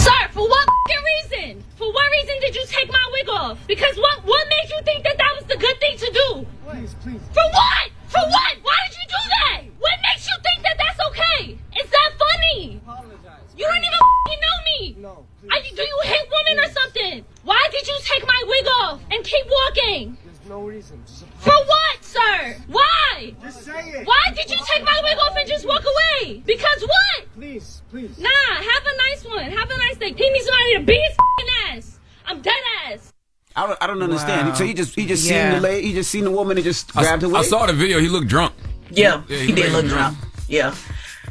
Sir, for what f***ing reason? For what reason did you take my wig off? Because what what made you think that that was the good thing to do? Please, please. For what? For what? Why did you do that? What makes you think that that's okay? Is that funny? I apologize. You don't even f***ing know me. No. I, do you hate women or something? Why did you take my wig off and keep walking? There's no reason. Just For what, sir? Why? Just say it. Why did you take my wig off and just walk away? Because what? Please, please. Nah, have a nice one. Have a nice day. He needs somebody to beat his f***ing ass. I'm dead ass. I don't, I don't understand. Wow. So he just he just Yeah. seen the lady, he just seen the woman and just I, grabbed her. Wig. I saw the video. He looked drunk. Yeah, Yeah, he, he did looked look drunk. Yeah.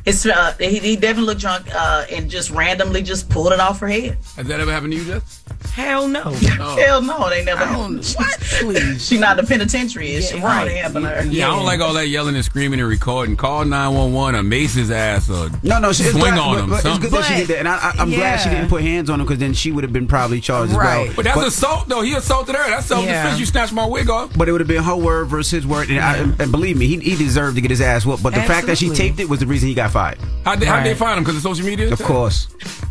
It's uh, he, he definitely looked drunk uh, and just randomly just pulled it off her head. Has that ever happened to you, Jess? Hell no. <laughs> Oh. Hell no, they never. What? Please. She not the penitentiary, is she? Yeah, Right. right. happened to her. Yeah, I don't like all that yelling and screaming and recording. Call 911 or mace his ass or No, no, she, it's swing glad, on but- him. but It's something. good that she did that, and I, I, I'm glad she didn't put hands on him because then she would have been probably charged Right. as well. But that's assault, though. He assaulted her. That's self defense. Yeah. You snatched my wig off. But it would have been her word versus his word, and, I, and believe me, he, he deserved to get his ass whooped. But the fact that she taped it was the reason he got fired. How'd they, how'd they find him? Because of social media? Of course.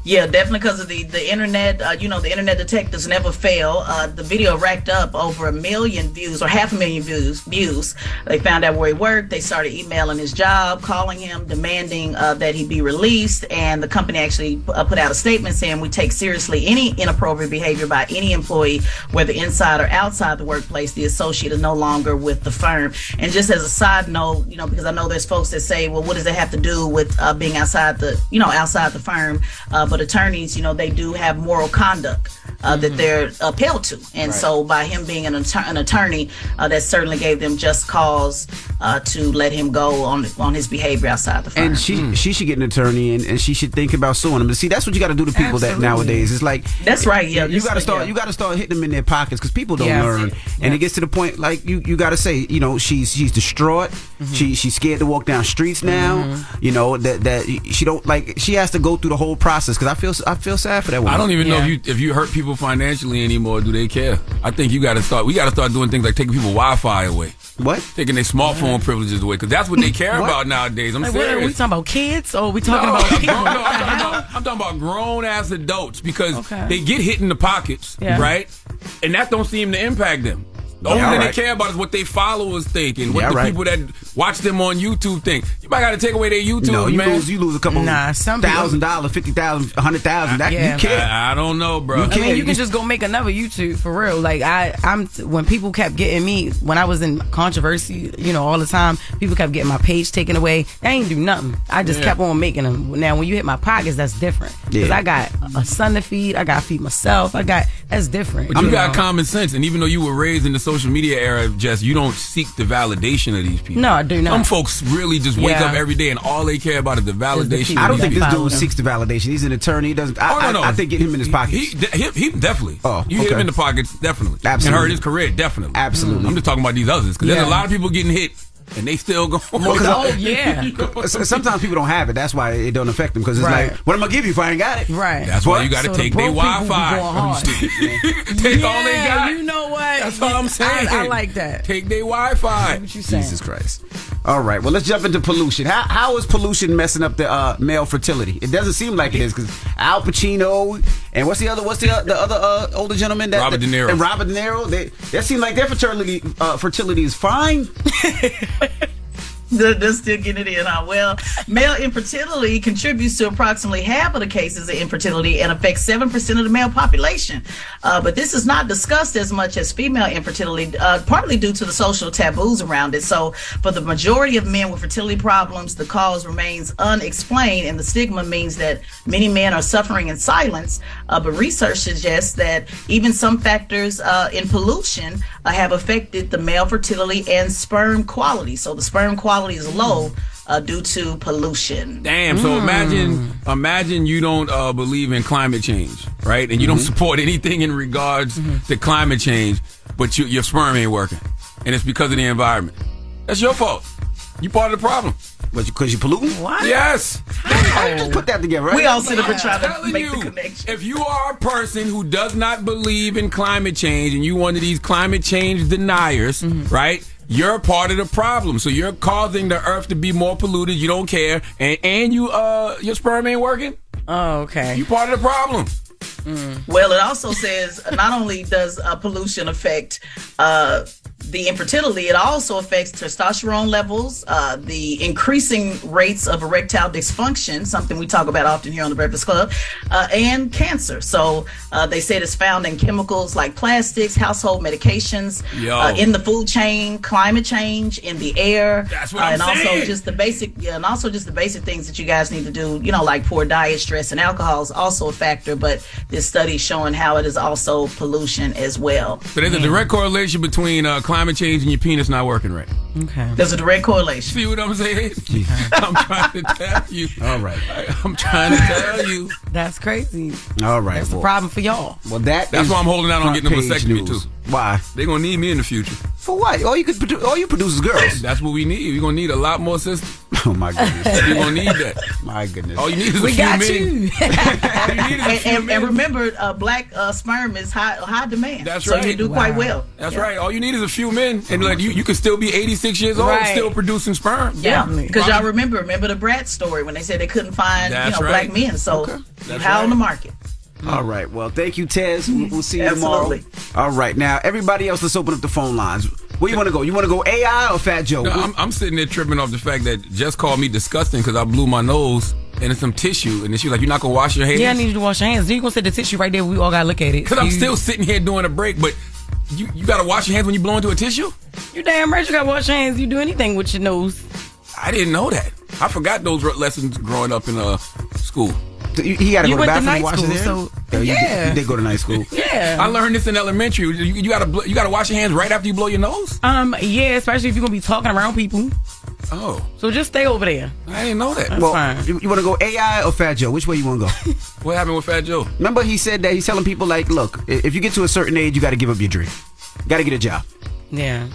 Yeah, definitely because of the the internet. Uh, you know, the internet detectives never fail. Uh, the video racked up over a million views or half a million views. Views. They found out where he worked. They started emailing his job, calling him, demanding uh, that he be released. And the company actually uh, put out a statement saying we take seriously any inappropriate behavior by any employee, whether inside or outside the workplace. The associate is no longer with the firm. And just as a side note, you know, because I know there's folks that say, well, what does it have to do with uh, being outside the, you know, outside the firm? Uh, but attorneys, you know, they do have moral conduct uh, that they're upheld to, and Right. so by him being an, atter- an attorney, uh, that certainly gave them just cause uh, to let him go on on his behavior outside the firm. And she she should get an attorney and, and she should think about suing them. See, that's what you got to do to people that nowadays. It's like That's right, yeah, You got to start. yeah. You got to start hitting them in their pockets because people don't Yeah. learn. And it gets to the point like you you got to say you know she's she's distraught. Mm-hmm. She she's scared to walk down streets now. You know that that she don't like she has to go through the whole process because I feel I feel sad for that woman. I don't even know if you if you hurt people financially anymore. Do they care? I think you got to start. We got to start doing things like taking people Wi-Fi away. What? Taking their smartphone privileges away because that's what they care What? about nowadays. I'm Like, what, are we talking about kids or are we talking No, about <laughs> I'm people? talking- no, I'm talking about, I'm talking about grown ass adults because Okay. they get hit in the pockets, Yeah. right? And that don't seem to impact them. The only Yeah, thing right. they care about is what they followers think and what Yeah, the right. people that watch them on YouTube think. You might got to take away their YouTube, No, you man. lose you lose a couple Nah, some thousand dollars, fifty thousand, a hundred thousand. That Yeah. you can't. I, I don't know, bro. I mean, you can just go make another YouTube for real. Like I, I'm when people kept getting me when I was in controversy, you know, all the time. People kept getting my page taken away. They ain't do nothing. I just Yeah. kept on making them. Now, when you hit my pockets, that's different. Because Yeah. I got a son to feed. I got to feed myself. I got that's different. But you got know? common sense, and even though you were raised in the social media era, Jess, you don't seek the validation of these people. No, I do not. Some folks really just wake Yeah. up every day and all they care about is the validation. I don't think this dude seeks the validation. He's an attorney. He doesn't. I, Oh, no, no. I, I think get him in his pockets. He, de- he, he definitely. Oh, you hit him in the pockets, definitely. Absolutely. And hurt his career, definitely. Absolutely. I'm just talking about these others because there's a lot of people getting hit and they still go. Well, 'cause Oh, yeah. <laughs> Sometimes people don't have it. That's why it don't affect them. Because it's Right. like, what am I gonna give you if I ain't got it? Right. That's why you got to So the take their broke people be Wi-Fi. going hard. <laughs> take all they Yeah, got. You know what? That's what I'm saying. I, I like that. Take their Wi-Fi. What you saying? Jesus Christ. All right. Well, let's jump into pollution. How, how is pollution messing up the uh, male fertility? It doesn't seem like it is because Al Pacino and what's the other? What's the, uh, the other uh, older gentleman? That, Robert De Niro. And Robert De Niro. They, that seem like their fertility uh, fertility is fine. <laughs> <laughs> They're, still getting it in. Huh? Well, male infertility contributes to approximately half of the cases of infertility and affects 7% of the male population. Uh, but this is not discussed as much as female infertility, uh, partly due to the social taboos around it. So, for the majority of men with fertility problems, the cause remains unexplained, and the stigma means that many men are suffering in silence. Uh, but research suggests that even some factors uh, in pollution uh, have affected the male fertility and sperm quality. So, the sperm quality is low uh, due to pollution. Damn. So imagine, imagine you don't uh, believe in climate change, right? And you don't support <laughs> anything in regards to climate change, but you, your sperm ain't working, and it's because of the environment. That's your fault. You part of the problem. But because you polluting? What? Yes. Just put that together, right? We all sit up and try to make you, the connection. if you are a person who does not believe in climate change and you one of these climate change deniers, right? You're part of the problem. So you're causing the earth to be more polluted. You don't care, and and you uh your sperm ain't working. Oh, okay. You part of the problem. Well, it also says uh, not only does uh, pollution affect uh, the infertility, it also affects testosterone levels, uh, the increasing rates of erectile dysfunction, something we talk about often here on the Breakfast Club, uh, and cancer. So uh, they said it's found in chemicals like plastics, household medications, uh, in the food chain, climate change, in the air, That's what uh, I'm and also just the basic, yeah, and also just the basic things that you guys need to do. You know, like poor diet, stress, and alcohol is also a factor. But this study showing how it is also pollution as well. So there's a direct correlation between uh, climate change and your penis not working right. Okay. There's a direct correlation. See what I'm saying? <laughs> <laughs> I'm trying to tell you. All right. I'm trying to tell you. That's crazy. All right. That's the problem for y'all. well, that That's is why I'm holding out on front getting a page vasectomy news. too. Why? They're gonna need me in the future. For what? All you could produ- all you produce is girls. <laughs> That's what we need. We're gonna need a lot more sisters. Oh my goodness. You gonna need that. My goodness. All you need is a We few got men. you. All <laughs> you need is and, few and, men. and remember, uh, black uh, sperm is high high demand. That's so right. you do quite well. That's Yeah. right. All you need is a few men, and like you, you can still be 86 years old, and Right. still producing sperm. Yeah, because y'all remember remember the Brat story when they said they couldn't find That's you know right. black men, so Okay. you That's high on the market. All right. Well, thank you, Tez. We'll, we'll see you Absolutely. tomorrow. All right. Now, everybody else, let's open up the phone lines. Where you want to go? You want to go AI or Fat Joe? No, I'm, I'm sitting there tripping off the fact that Jess called me disgusting because I blew my nose and it's some tissue, and then she's like, "You're not gonna wash your hands." Yeah, I need you to wash your hands. Then you're gonna set the tissue right there. We all gotta look at it. Because I'm still sitting here doing a break, but you, you gotta wash your hands when you blow into a tissue. You damn right. You gotta wash your hands. You do anything with your nose. I didn't know that. I forgot those lessons growing up in uh, school. He got to go to the went to night and wash school, his hands? so- Yeah, you, yeah. Did, you did go to night school. Yeah. I learned this in elementary. You, you gotta bl- you gotta wash your hands right after you blow your nose. Um, yeah, especially if you're gonna be talking around people. Oh, so just stay over there. I didn't know that. That's well, fine. you, you want to go AI or Fat Joe? Which way you want to go? <laughs> what happened with Fat Joe? Remember, he said that he's telling people like, look, if you get to a certain age, you got to give up your dream. Got to get a job. Yeah.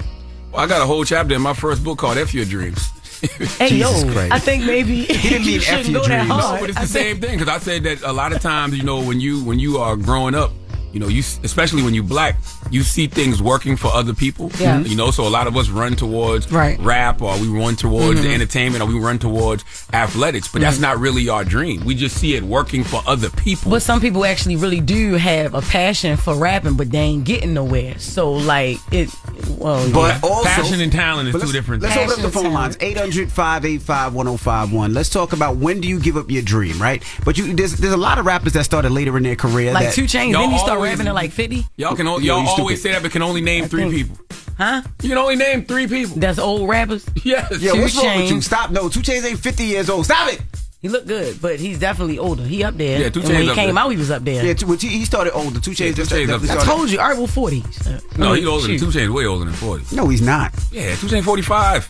Well, I got a whole chapter in my first book called "F Your Dreams." <laughs> Hey yo, I think maybe He didn't mean you F shouldn't your go that dreams. No, hard. but it's I the think- same thing because I said that a lot of times, you know, when you when you are growing up, you know, you especially when you black, you see things working for other people. Yeah. You know, so a lot of us run towards Right. rap or we run towards Mhm. entertainment or we run towards athletics, but that's Mhm. not really our dream. We just see it working for other people. But some people actually really do have a passion for rapping, but they ain't getting nowhere. So like it, well, But yeah. also, Passion and talent is But two let's- different Let's things. open up the phone lines 800 585 1051. Let's talk about when do you give up your dream, right? But you there's there's a lot of rappers that started later in their career. like that, Two Chainz. Y'all Then you start always- rapping at like fifty. Y'all can o- Yo, y'all you always say that, but can only name three people. Huh? You can only name three people. That's old rappers. Yes. Yeah, Two what's wrong with you? Chainz. Stop. No, Two Chainz ain't 50 years old. Stop it. He looked good, but he's definitely older. He up there. Yeah, Two And when he up came there. out, he was up there. Yeah, two, well, he he started older. Two Chainz just Chainz up definitely there. I started- told you, Art will forty. No, he's oh, older than Two Chainz. Way older than forty. No, he's not. Yeah, Two Chainz forty five.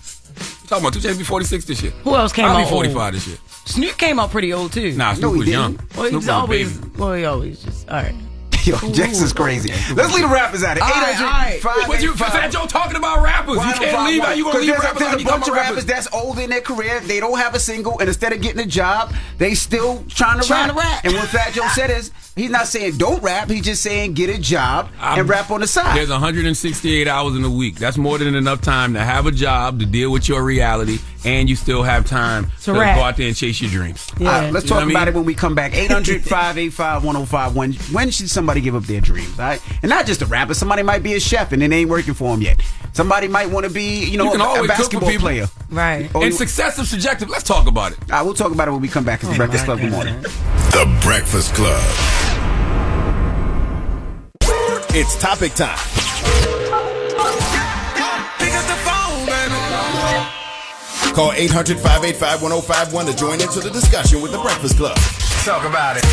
You talking about Two Chainz be forty six this year? Who else came I'll out be forty old? five this year. Snoop came out pretty old too. Nah, Snoop was young. Well, Snoop he's was a always. baby. Well, he always just all right. Yo, <laughs> Jackson's crazy. Let's leave the rappers out of it. All right, all right. 800 What you Fat Joe talking about rappers? You can't leave out. You gonna leave there's, rappers there's out? a You bunch of rappers that's older in their career. They don't have a single, and instead of getting a job, they still trying to Trying rap. to rap. And what Fat Joe said is, he's not saying don't rap. He's just saying get a job and rap on the side. There's 168 hours in a week. That's more than enough time to have a job, to deal with your reality, and you still have time to, rap. go out there and chase your dreams. All right, let's You talk what I about mean? it when we come back. 800 585 1051. When should somebody give up their dreams? All right? And not just a rapper. Somebody might be a chef and it ain't working for him yet. Somebody might want to be, you know, You can a, a always cook for basketball player. Right. Oh, and you- success is subjective. Let's talk about it. All right, we'll talk about it when we come back. It's the Breakfast Club. Good morning. The Breakfast Club. It's topic time. Call 800 585 1051 to join into the discussion with The Breakfast Club. Talk about it.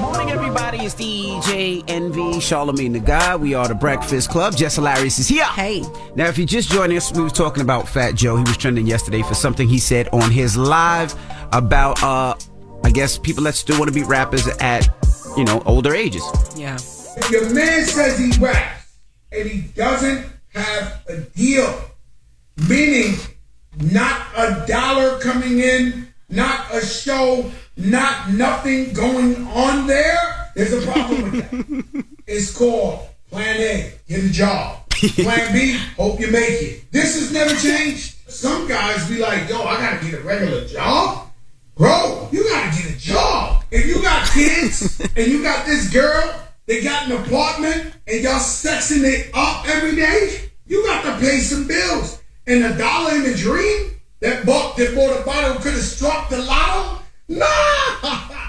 Morning, everybody. It's DJ Envy Charlemagne the God. We are the Breakfast Club. Jess Hilarious is here. Hey. Now, if you just joined us, we were talking about Fat Joe. He was trending yesterday for something he said on his live about, uh, I guess, people that still want to be rappers at, you know, older ages. Yeah. If your man says he raps and he doesn't have a deal, meaning not a dollar coming in, not a show, not nothing going on there, there's a problem with that. <laughs> It's called Plan A, get a job. Plan B, hope you make it. This has never changed. Some guys be like, yo, I gotta get a regular job. Bro, you gotta get a job. If you got kids <laughs> and you got this girl, they got an apartment and y'all sexing it up every day, you got to pay some bills. And a dollar in a dream that bought that bought a bottle could have struck the lotto? Nah! <laughs>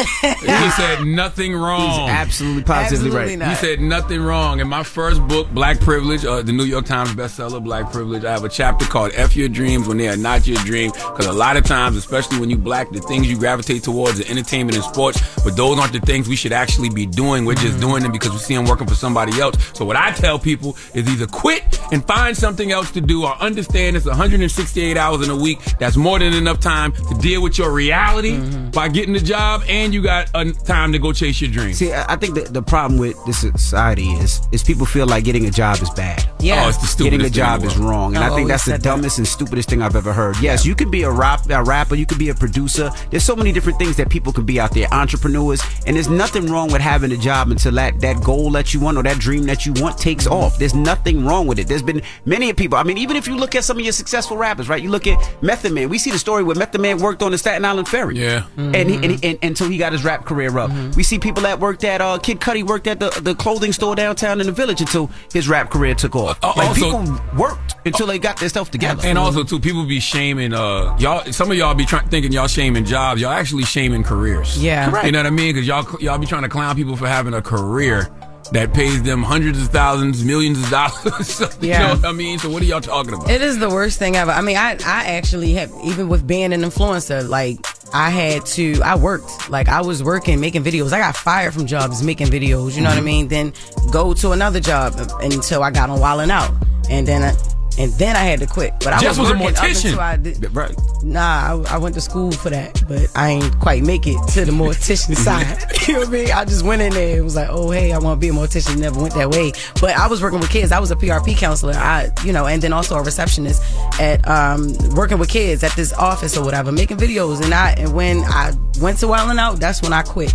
He said nothing wrong. He's absolutely positively Absolutely right. not. He said nothing wrong. In my first book, Black Privilege, uh, the New York Times bestseller, Black Privilege, I have a chapter called F Your Dreams When They Are Not Your Dream. Because a lot of times, especially when you black, the things you gravitate towards are entertainment and sports, but those aren't the things we should actually be doing. We're just doing them because we see them working for somebody else. So what I tell people is either quit and find something else to do or understand it's 168 hours in a week. That's more than enough time to deal with your reality by getting the job and you got a time to go chase your dreams. See, I I think that the problem with this society is is people feel like getting a job is bad. Yeah. Oh, it's the stupidest Getting a job in is wrong, and I've I think that's the said that. dumbest and stupidest thing I've ever heard. Yes, you could be a rap a rapper, you could be a producer. There's so many different things that people can be out there, entrepreneurs, and there's nothing wrong with having a job until that that goal that you want or that dream that you want takes Mm-hmm. off. There's nothing wrong with it. There's been many people. I mean, even if you look at some of your successful rappers, right? You look at Method Man. We see the story where Method Man worked on the Staten Island Ferry. Yeah. And, he, and, he, and until he got his rap career up. We see people that worked at uh, Kid Cudi worked at the, the clothing store downtown in the village until his rap career took off. Uh, like also- people worked until they got their stuff together. And also too, people be shaming uh y'all. Some of y'all be trying thinking y'all shaming jobs. Y'all actually shaming careers. Yeah. Correct. you know what I mean? Because y'all y'all be trying to clown people for having a career that pays them hundreds of thousands, millions of dollars. <laughs> So, You Yeah. know what I mean? So what are y'all talking about? It is the worst thing ever. I mean, I, I actually have, even with being an influencer, like, I had to, I worked. Like, I was working, making videos. I got fired from jobs making videos, you know what I mm-hmm. mean? Then go to another job until I got on Wildin' Out. And then I, and then I had to quit. But I was, was a up mortician. until I did, right. Nah, I, I went to school for that, but I ain't quite make it to the mortician <laughs> side. <laughs> you know what I mean? I just went in there. It was like, oh hey, I want to be a mortician. Never went that way. But I was working with kids. I was a PRP counselor. I, you know, and then also a receptionist at um working with kids at this office or whatever, making videos. And I and when I went to Wildin' Out, that's when I quit,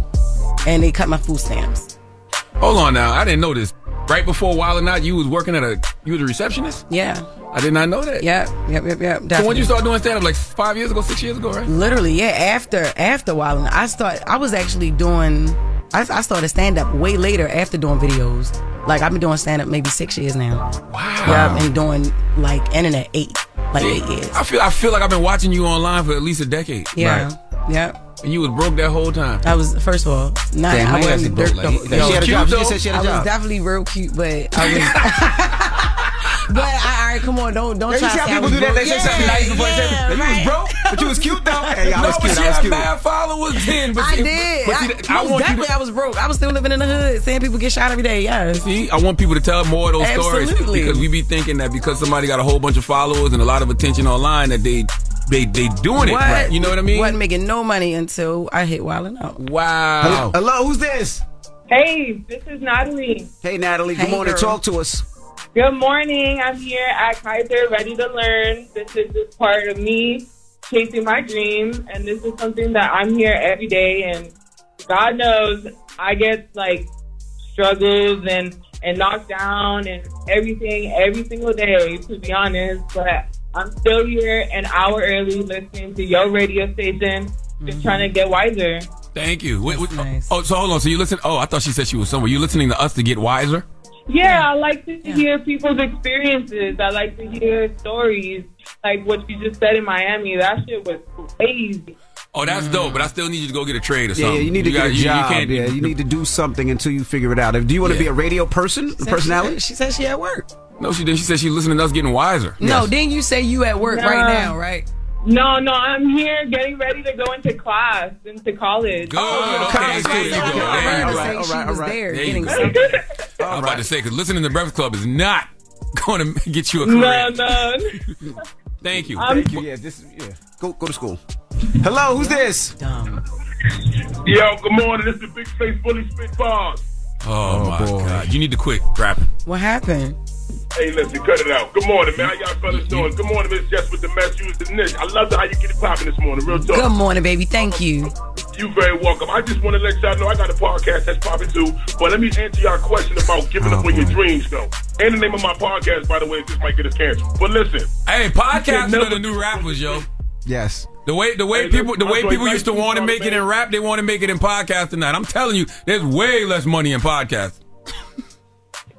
and they cut my food stamps. Hold on now, I didn't know this. Right before Wildin' Out, you was working at a you was a receptionist. Yeah. I did not know that. Yep, yep, yep, yep. So when you start doing stand up, like five years ago, six years ago, right? Literally, yeah. After after a while, I start. I was actually doing. I, I started stand up way later after doing videos. Like I've been doing stand up maybe six years now. Wow. Yeah, I've been doing like internet eight, like eight years. I feel I feel like I've been watching you online for at least a decade. Yeah, yeah. And you was broke that whole time. I was first of all, not. Damn, I how you actually wasn't broke? dirt Like, though. like, she had a Yo, job. She just said she had a I job. was definitely real cute, but I <laughs> was. But I, all right, come on, don't don't Yeah, you try see to how say I people was do that? broke. They say something nice before they say yeah, that you was broke, but you was cute though. <laughs> Hey, I no, was but cute. she I was had cute. bad followers then. But I see- did. But I, see, I, most want definitely, to, I was broke. I was still living in the hood, seeing people get shot every day. Yes. See, I want people to tell more of those stories because we be thinking that because somebody got a whole bunch of followers and a lot of attention online that they they they doing it. What? Right. You know what I mean? Wasn't making no money until I hit Wildin' Out. Wow. Hello, Hello who's this? Hey, this is Natalie. Hey, Natalie. Good Hey, morning. girl. Talk to us. Good morning. I'm here at Kaiser, ready to learn. This is just part of me chasing my dreams, and this is something that I'm here every day. And God knows I get like struggles and and knocked down and everything every single day, to be honest. But I'm still here an hour early, listening to your radio station, just trying to mm-hmm. get wiser. Thank you. Wait, wait, oh, oh, so hold on. So you listen? Oh, I thought she said she was somewhere. You listening to us to get wiser? Yeah, I like to hear people's experiences. I like to hear stories like what you just said in Miami. That shit was crazy. Oh, that's dope. But I still need you to go get a trade or Yeah, something. yeah, you need to gotta- get a you- you job. can't- yeah, you need to do something until you figure it out. Do you want to Yeah. be a radio person, a personality? She said she at work. No, she didn't. She said she's listening to us getting wiser. No, didn't you say you at work No. right now, right? No, no, I'm here getting ready to go into class, into college. Good. Oh, okay, there you go. There you go. All right, All she right, was all right. there There you getting go. something. <laughs> I was about to say because listening to Breakfast Club is not <laughs> going to get you a No, career. no. <laughs> Thank you. Um, Thank you. Yeah, this. Yeah, go go to school. Hello, who's this? Yo, good morning. This is the Big Face Bully Spit Bars. Oh, oh, my God. You need to quit rapping. What happened? Hey, listen, cut it out. Good morning, man. How y'all fellas doing? Good morning, Miss Jess with the mess. You was the niche. I love the how you get it popping this morning. Real talk. Good morning, baby. Thank you. You very welcome. I just want to let y'all know I got a podcast that's popping too. But let me answer y'all question about giving up on your oh, dreams, though. And the name of my podcast, by the way, this might get us canceled. But listen, Hey, You podcasting can are the new rappers, yo. Yes. The way the way Hey, people the way I'm so people used to want to you make it man. in rap, they want to make it in podcasting now. And I'm telling you, there's way less money in podcasting. <laughs>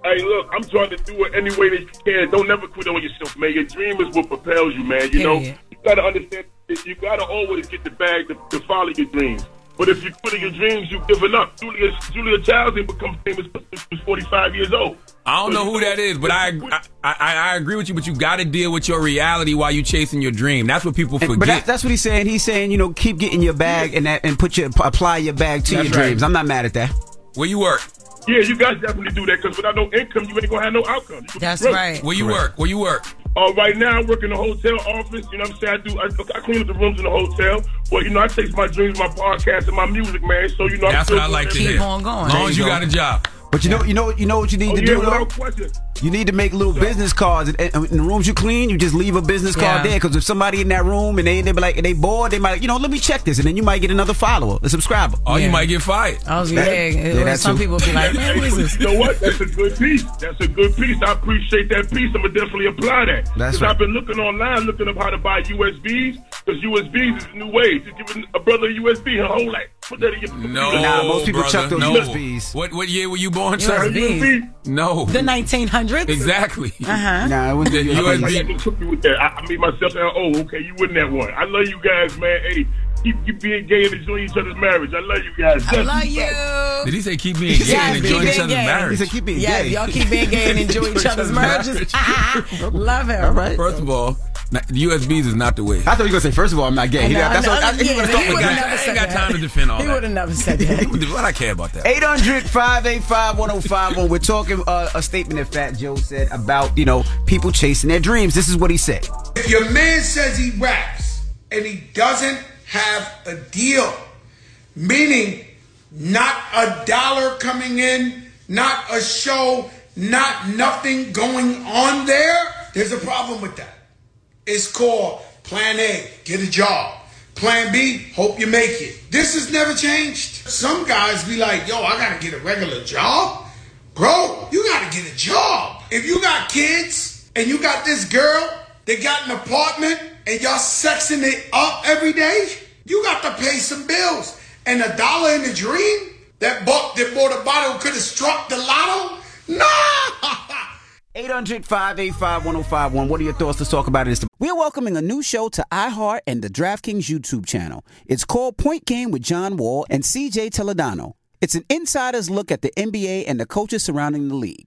Hey, look, I'm trying to do it any way that you can. Don't never quit on yourself, man. Your dream is what propels you, man. You know, Period. you gotta understand. that You gotta always get the bag to, to follow your dreams. But if you quit on your dreams, you've given up. Julia Julia Childs didn't become famous when she was 45 years old. I don't know who that is, but I I, I, I agree with you. But you got to deal with your reality while you're chasing your dream. That's what people forget. but that, that's what he's saying. He's saying, you know, keep getting your bag and that, and put your apply your bag to That's your right. dreams. I'm not mad at that. Where you work? Yeah, you guys definitely do that because without no income, you ain't gonna have no outcome. That's broke. right. Where you work? Where you work? Uh, right now, I work in the hotel office. You know what I'm saying? I do. I, I clean up the rooms in the hotel. But you know, I take my dreams, my podcast, and my music, man. So you know, That's I'm what I like to hear. As long as you got a job. But you know, you know, you know what you need Oh, to yeah, do. without though? question. You need to make little business cards. And, and in the rooms you clean, you just leave a business card Yeah. there. Because if somebody in that room and they they be like they bored, they might you know let me check this, and then you might get another follower, a subscriber. Or you might get fired. I was That- yeah, yeah, that some too. people be like, man, what is this? <laughs> You know what? That's a good piece. That's a good piece. I appreciate that piece. I'm gonna definitely apply that. That's Because right. I've been looking online, looking up how to buy USBs. Because USBs is the new way. Just giving a brother a USB, a whole like put that in your. No, Nah, most people brother, chuck those no. USBs. What what year were you born, sir? USB. No. The 1900s. Exactly. Uh-huh. Nah, it was The I USB. just took me with that. I, I made myself say, "Oh, okay, you win that one." I love you guys, man. Hey, keep, keep being gay and enjoying each other's marriage. I love you guys. I love you. Did he say keep being gay Yes, and keep enjoying each other's gay. marriage? He said keep being gay. Yeah, gay. y'all keep being gay and enjoy each <laughs> other's marriages. <laughs> Love him. All right. First of all, not- USBs is not the way. I thought you were gonna say first of all I'm not gay. I He- know, that's I what I, yeah, would've he would've never I ain't said got that. time to defend all He that. would have never said that. <laughs> what I care about that? 800 585 1051. We're talking uh, a statement that Fat Joe said about, you know, people chasing their dreams. This is what he said. If your man says he raps and he doesn't have a deal, meaning not a dollar coming in, not a show, not nothing going on there, there's a problem with that. It's called Plan A, get a job. Plan B, hope you make it. This has never changed. Some guys be like, yo, I gotta get a regular job. Bro, you gotta get a job. If you got kids and you got this girl that got an apartment and y'all sexing it up every day, you got to pay some bills. And a dollar in the dream that bought that bought a bottle could have struck the lotto? Nah! <laughs> 800 585 1051. What are your thoughts? Let's talk about it. We're welcoming a new show to iHeart and the DraftKings YouTube channel. It's called Point Game with John Wall and CJ Toledano. It's an insider's look at the NBA and the coaches surrounding the league.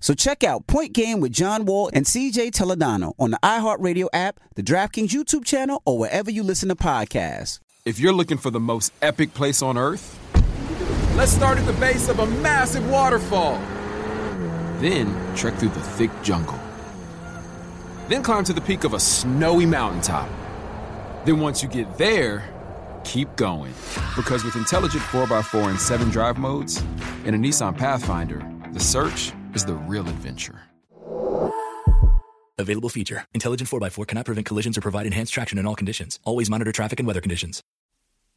So check out Point Game with John Wall and CJ Toledano on the iHeartRadio app, the DraftKings YouTube channel, or wherever you listen to podcasts. If you're looking for the most epic place on earth, let's start at the base of a massive waterfall. Then trek through the thick jungle. Then climb to the peak of a snowy mountaintop. Then once you get there, keep going. Because with intelligent 4x4 and 7 drive modes and a Nissan Pathfinder, the search is the real adventure. Available feature. Intelligent 4x4 cannot prevent collisions or provide enhanced traction in all conditions. Always monitor traffic and weather conditions.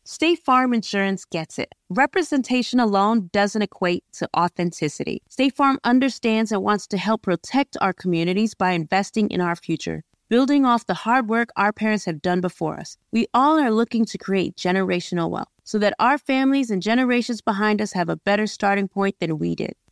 State Farm Insurance gets it. Representation alone doesn't equate to authenticity. State Farm understands and wants to help protect our communities by investing in our future, building off the hard work our parents have done before us. We all are looking to create generational wealth so that our families and generations behind us have a better starting point than we did.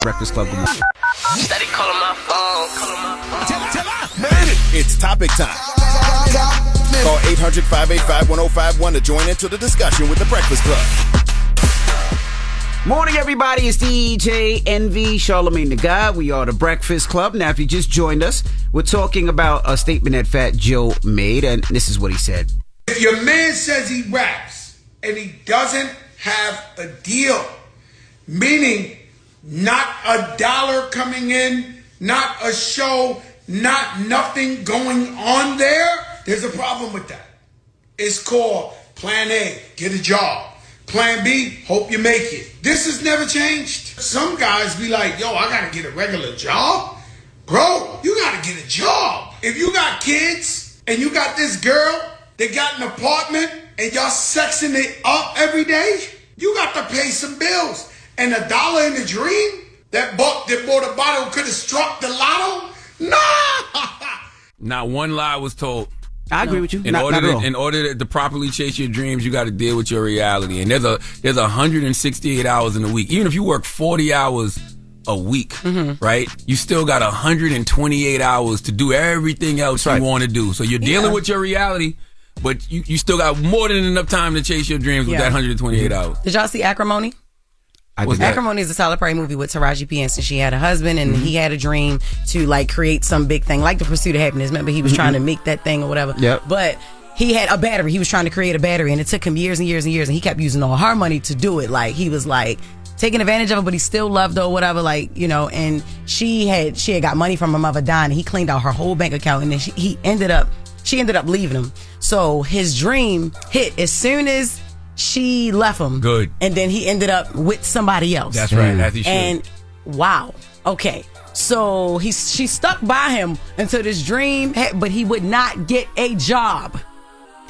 Breakfast Club. Steady calling my phone. Calling my phone. It's topic time. Call 800 585 1051 to join into the discussion with the Breakfast Club. Morning, everybody. It's DJ Envy, Charlemagne the God. We are the Breakfast Club. Now, if you just joined us, we're talking about a statement that Fat Joe made, and this is what he said. If your man says he raps and he doesn't have a deal, meaning not a dollar coming in, not a show, not nothing going on there, there's a problem with that. It's called Plan A, get a job. Plan B, hope you make it. This has never changed. Some guys be like, yo, I gotta get a regular job. Bro, you gotta get a job. If you got kids and you got this girl that got an apartment and y'all sexing it up every day, you got to pay some bills. And a dollar in the dream that bought that bought a bottle could have struck the lotto. Nah. <laughs> Not one lie was told. I agree with you. In Not- order not to, in order to, to properly chase your dreams, you got to deal with your reality. And there's a there's 168 hours in a week. Even if you work 40 hours a week, Mm-hmm. right? You still got 128 hours to do everything else you want to do. So you're dealing Yeah. with your reality, but you, you still got more than enough time to chase your dreams with that 128 hours. Did y'all see Acrimony? I? Acrimony is a Tyler Perry movie with Taraji P. Henson. She had a husband and he had a dream to like create some big thing, like the pursuit of happiness. Remember, he was trying to make that thing or whatever. Yep. But he had a battery. He was trying to create a battery, and it took him years and years and years. And he kept using all her money to do it. Like he was like taking advantage of it, but he still loved her or whatever. Like you know, and she had she had got money from her mother dying. And he cleaned out her whole bank account, and then she, he ended up she ended up leaving him. So his dream hit as soon as she left him. Good. And then he ended up with somebody else. That's right. As he should. And wow. Okay. So he she stuck by him until this dream, but he would not get a job.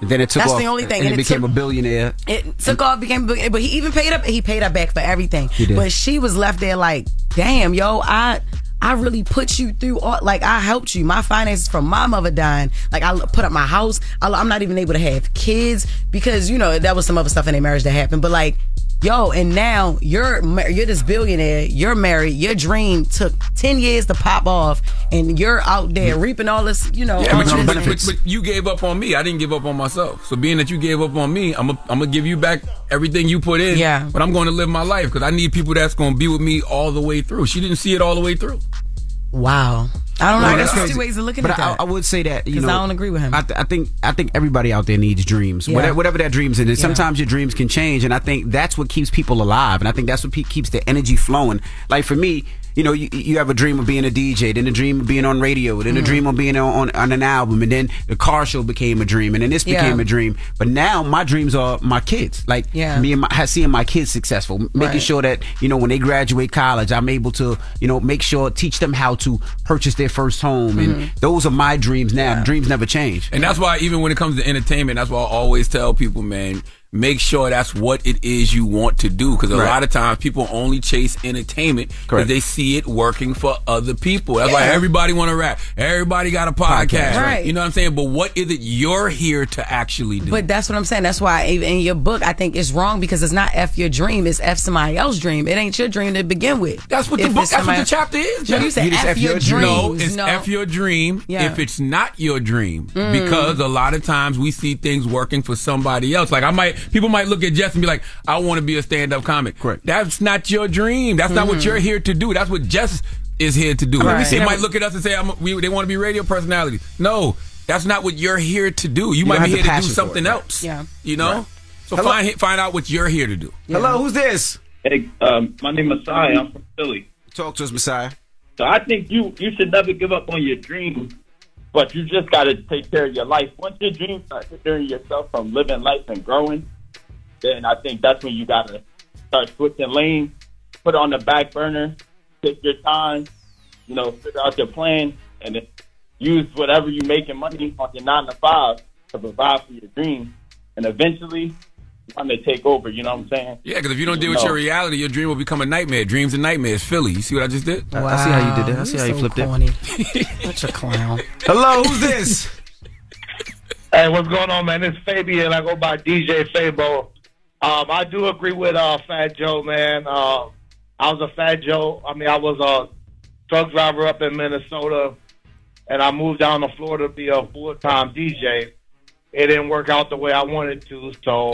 Then it took off. That's off, the only thing, and, and he it became took- a billionaire. It took off, became, but he even paid up. He paid her back for everything. He did. But she was left there like, damn, yo, I. I really put you through all, like I helped you. My finances from my mother dying. Like I put up my house. I, I'm not even able to have kids because you know that was some other stuff in their marriage that happened. But like, yo, and now you're you're this billionaire. You're married. Your dream took ten years to pop off, and you're out there mm-hmm. reaping all this. You know, Yeah, but you, but, but, but you gave up on me. I didn't give up on myself. So being that you gave up on me, I'm gonna I'm gonna give you back everything you put in. Yeah. But I'm going to live my life because I need people that's to be with me all the way through. She didn't see it all the way through. Wow. I don't know. Right, There's that's two ways of looking but at I, that. I would say that you 'Cause know I don't agree with him. I, th- I think I think everybody out there needs dreams, Yeah. whatever, whatever that dreams is. And Yeah. sometimes your dreams can change, and I think that's what keeps people alive. And I think that's what pe- keeps the energy flowing. Like for me, you know, you, you have a dream of being a DJ, then a dream of being on radio, then a Mhm. dream of being on, on, on an album, and then the car show became a dream, and then this Yeah. became a dream. But now my dreams are my kids, like Yeah. me and my seeing my kids successful, making Right. sure that you know when they graduate college, I'm able to you know make sure teach them how to purchase their first home, and Mm-hmm. those are my dreams now. Dreams never change. And that's why even when it comes to entertainment, that's why I always tell people, man, make sure that's what it is you want to do. Because a Right. lot of times people only chase entertainment because they see it working for other people. That's why Yeah. everybody want to rap. Everybody got a podcast. Podcast, right. You know what I'm saying? But what is it you're here to actually do? But that's what I'm saying. That's why in your book, I think it's wrong because it's not F your dream, it's F somebody else's dream. It ain't your dream to begin with. That's what the book. it's That's what the chapter is. No, you Jeff. said F, your dreams. No, it's no. F your dream Yeah. if it's not your dream. Mm. Because a lot of times we see things working for somebody else. Like I might, people might look at Jess and be like, I want to be a stand up comic. Correct. That's not your dream. That's not what Mhm. you're here to do. That's what Jess is here to do. I mean, we They might look at us and say, I'm, we, they want to be radio personalities. No, that's not what you're here to do. You, You might be here to do something it, right. else. Yeah. You know? Right. So Hello? find, find out what you're here to do. Hello, who's this? Hey, um, my name is Messiah. I'm from Philly. Talk to us, Messiah. So I think you you should never give up on your dreams, but you just got to take care of your life. Once your dreams start hindering yourself from living life and growing, then I think that's when you got to start switching lanes, put it on the back burner, take your time, you know, figure out your plan, and use whatever you're making money on your nine to five to provide for your dreams. And eventually, trying to take over. You know what I'm saying? Yeah, because if you don't deal with No. your reality, your dream will become a nightmare. Dreams and nightmares. Philly. You see what I just did? I- I see how you did that. I see how you flipped it. <laughs> Such a clown. Hello, who's this? Hey, what's going on, man? It's Fabian. I go by DJ Fabo. Um, I do agree with uh, Fat Joe, man. Uh, I was a Fat Joe. I mean, I was a truck driver up in Minnesota, and I moved down to Florida to be a full time DJ. It didn't work out the way I wanted to, so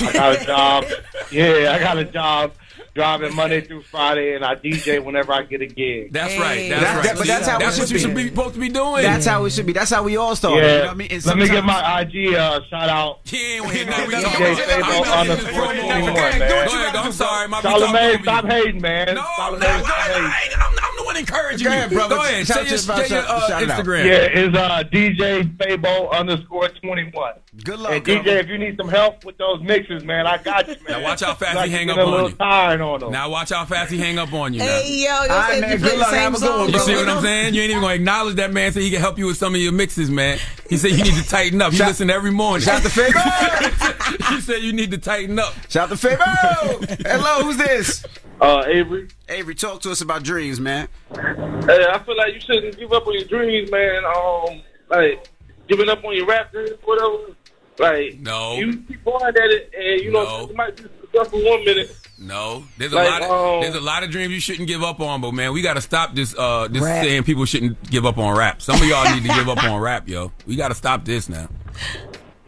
I got a <laughs> job. Yeah, I got a job driving Monday through Friday, and I DJ whenever I get a gig. That's right. That's That- right. that- but that's how it that's should what you be. should be supposed to be doing. That's how it should be. That's how we all started. Yeah. You know what I mean? Let me get my IG uh, shout out. Yeah, DJ Fabo underscore 21, man. Go ahead. I'm sorry. Charlamagne, stop hating, man. No, Charlamagne, stop hating. I'm, I'm the one encouraging Go ahead, you. brother. Go ahead. Shout Say it your, about- say your uh, shout it out. Instagram. Yeah, it's uh, DJ Fabo underscore 21. Good luck. And DJ, if you need some help with those mixes, man, I got you, man. Now watch how fast Like he hang you up get a on little you. tired on them. Now watch how fast he hang up on you. Hey, now. yo, yo, All right, man, you play good luck. Have a good one, You brother. see what I'm saying? You ain't even gonna acknowledge that man. Say he can help you with some of your mixes, man. He said you need to tighten up. He Shout- listen every morning. shout to Fabo. <laughs> he said you need to tighten up. Shout to Fabo. Hello, who's this? Uh, Avery. Avery, talk to us about dreams, man. Hey, I feel like you shouldn't give up on your dreams, man. Um, like giving up on your rap dreams, whatever. Like, no, you keep going at it, and you know you might be successful one minute. No, there's a Like, lot of um, there's a lot of dreams you shouldn't give up on, but man, we got to stop this uh this Rap. saying people shouldn't give up on rap. Some of y'all need to give up on rap, yo. We got to stop this now.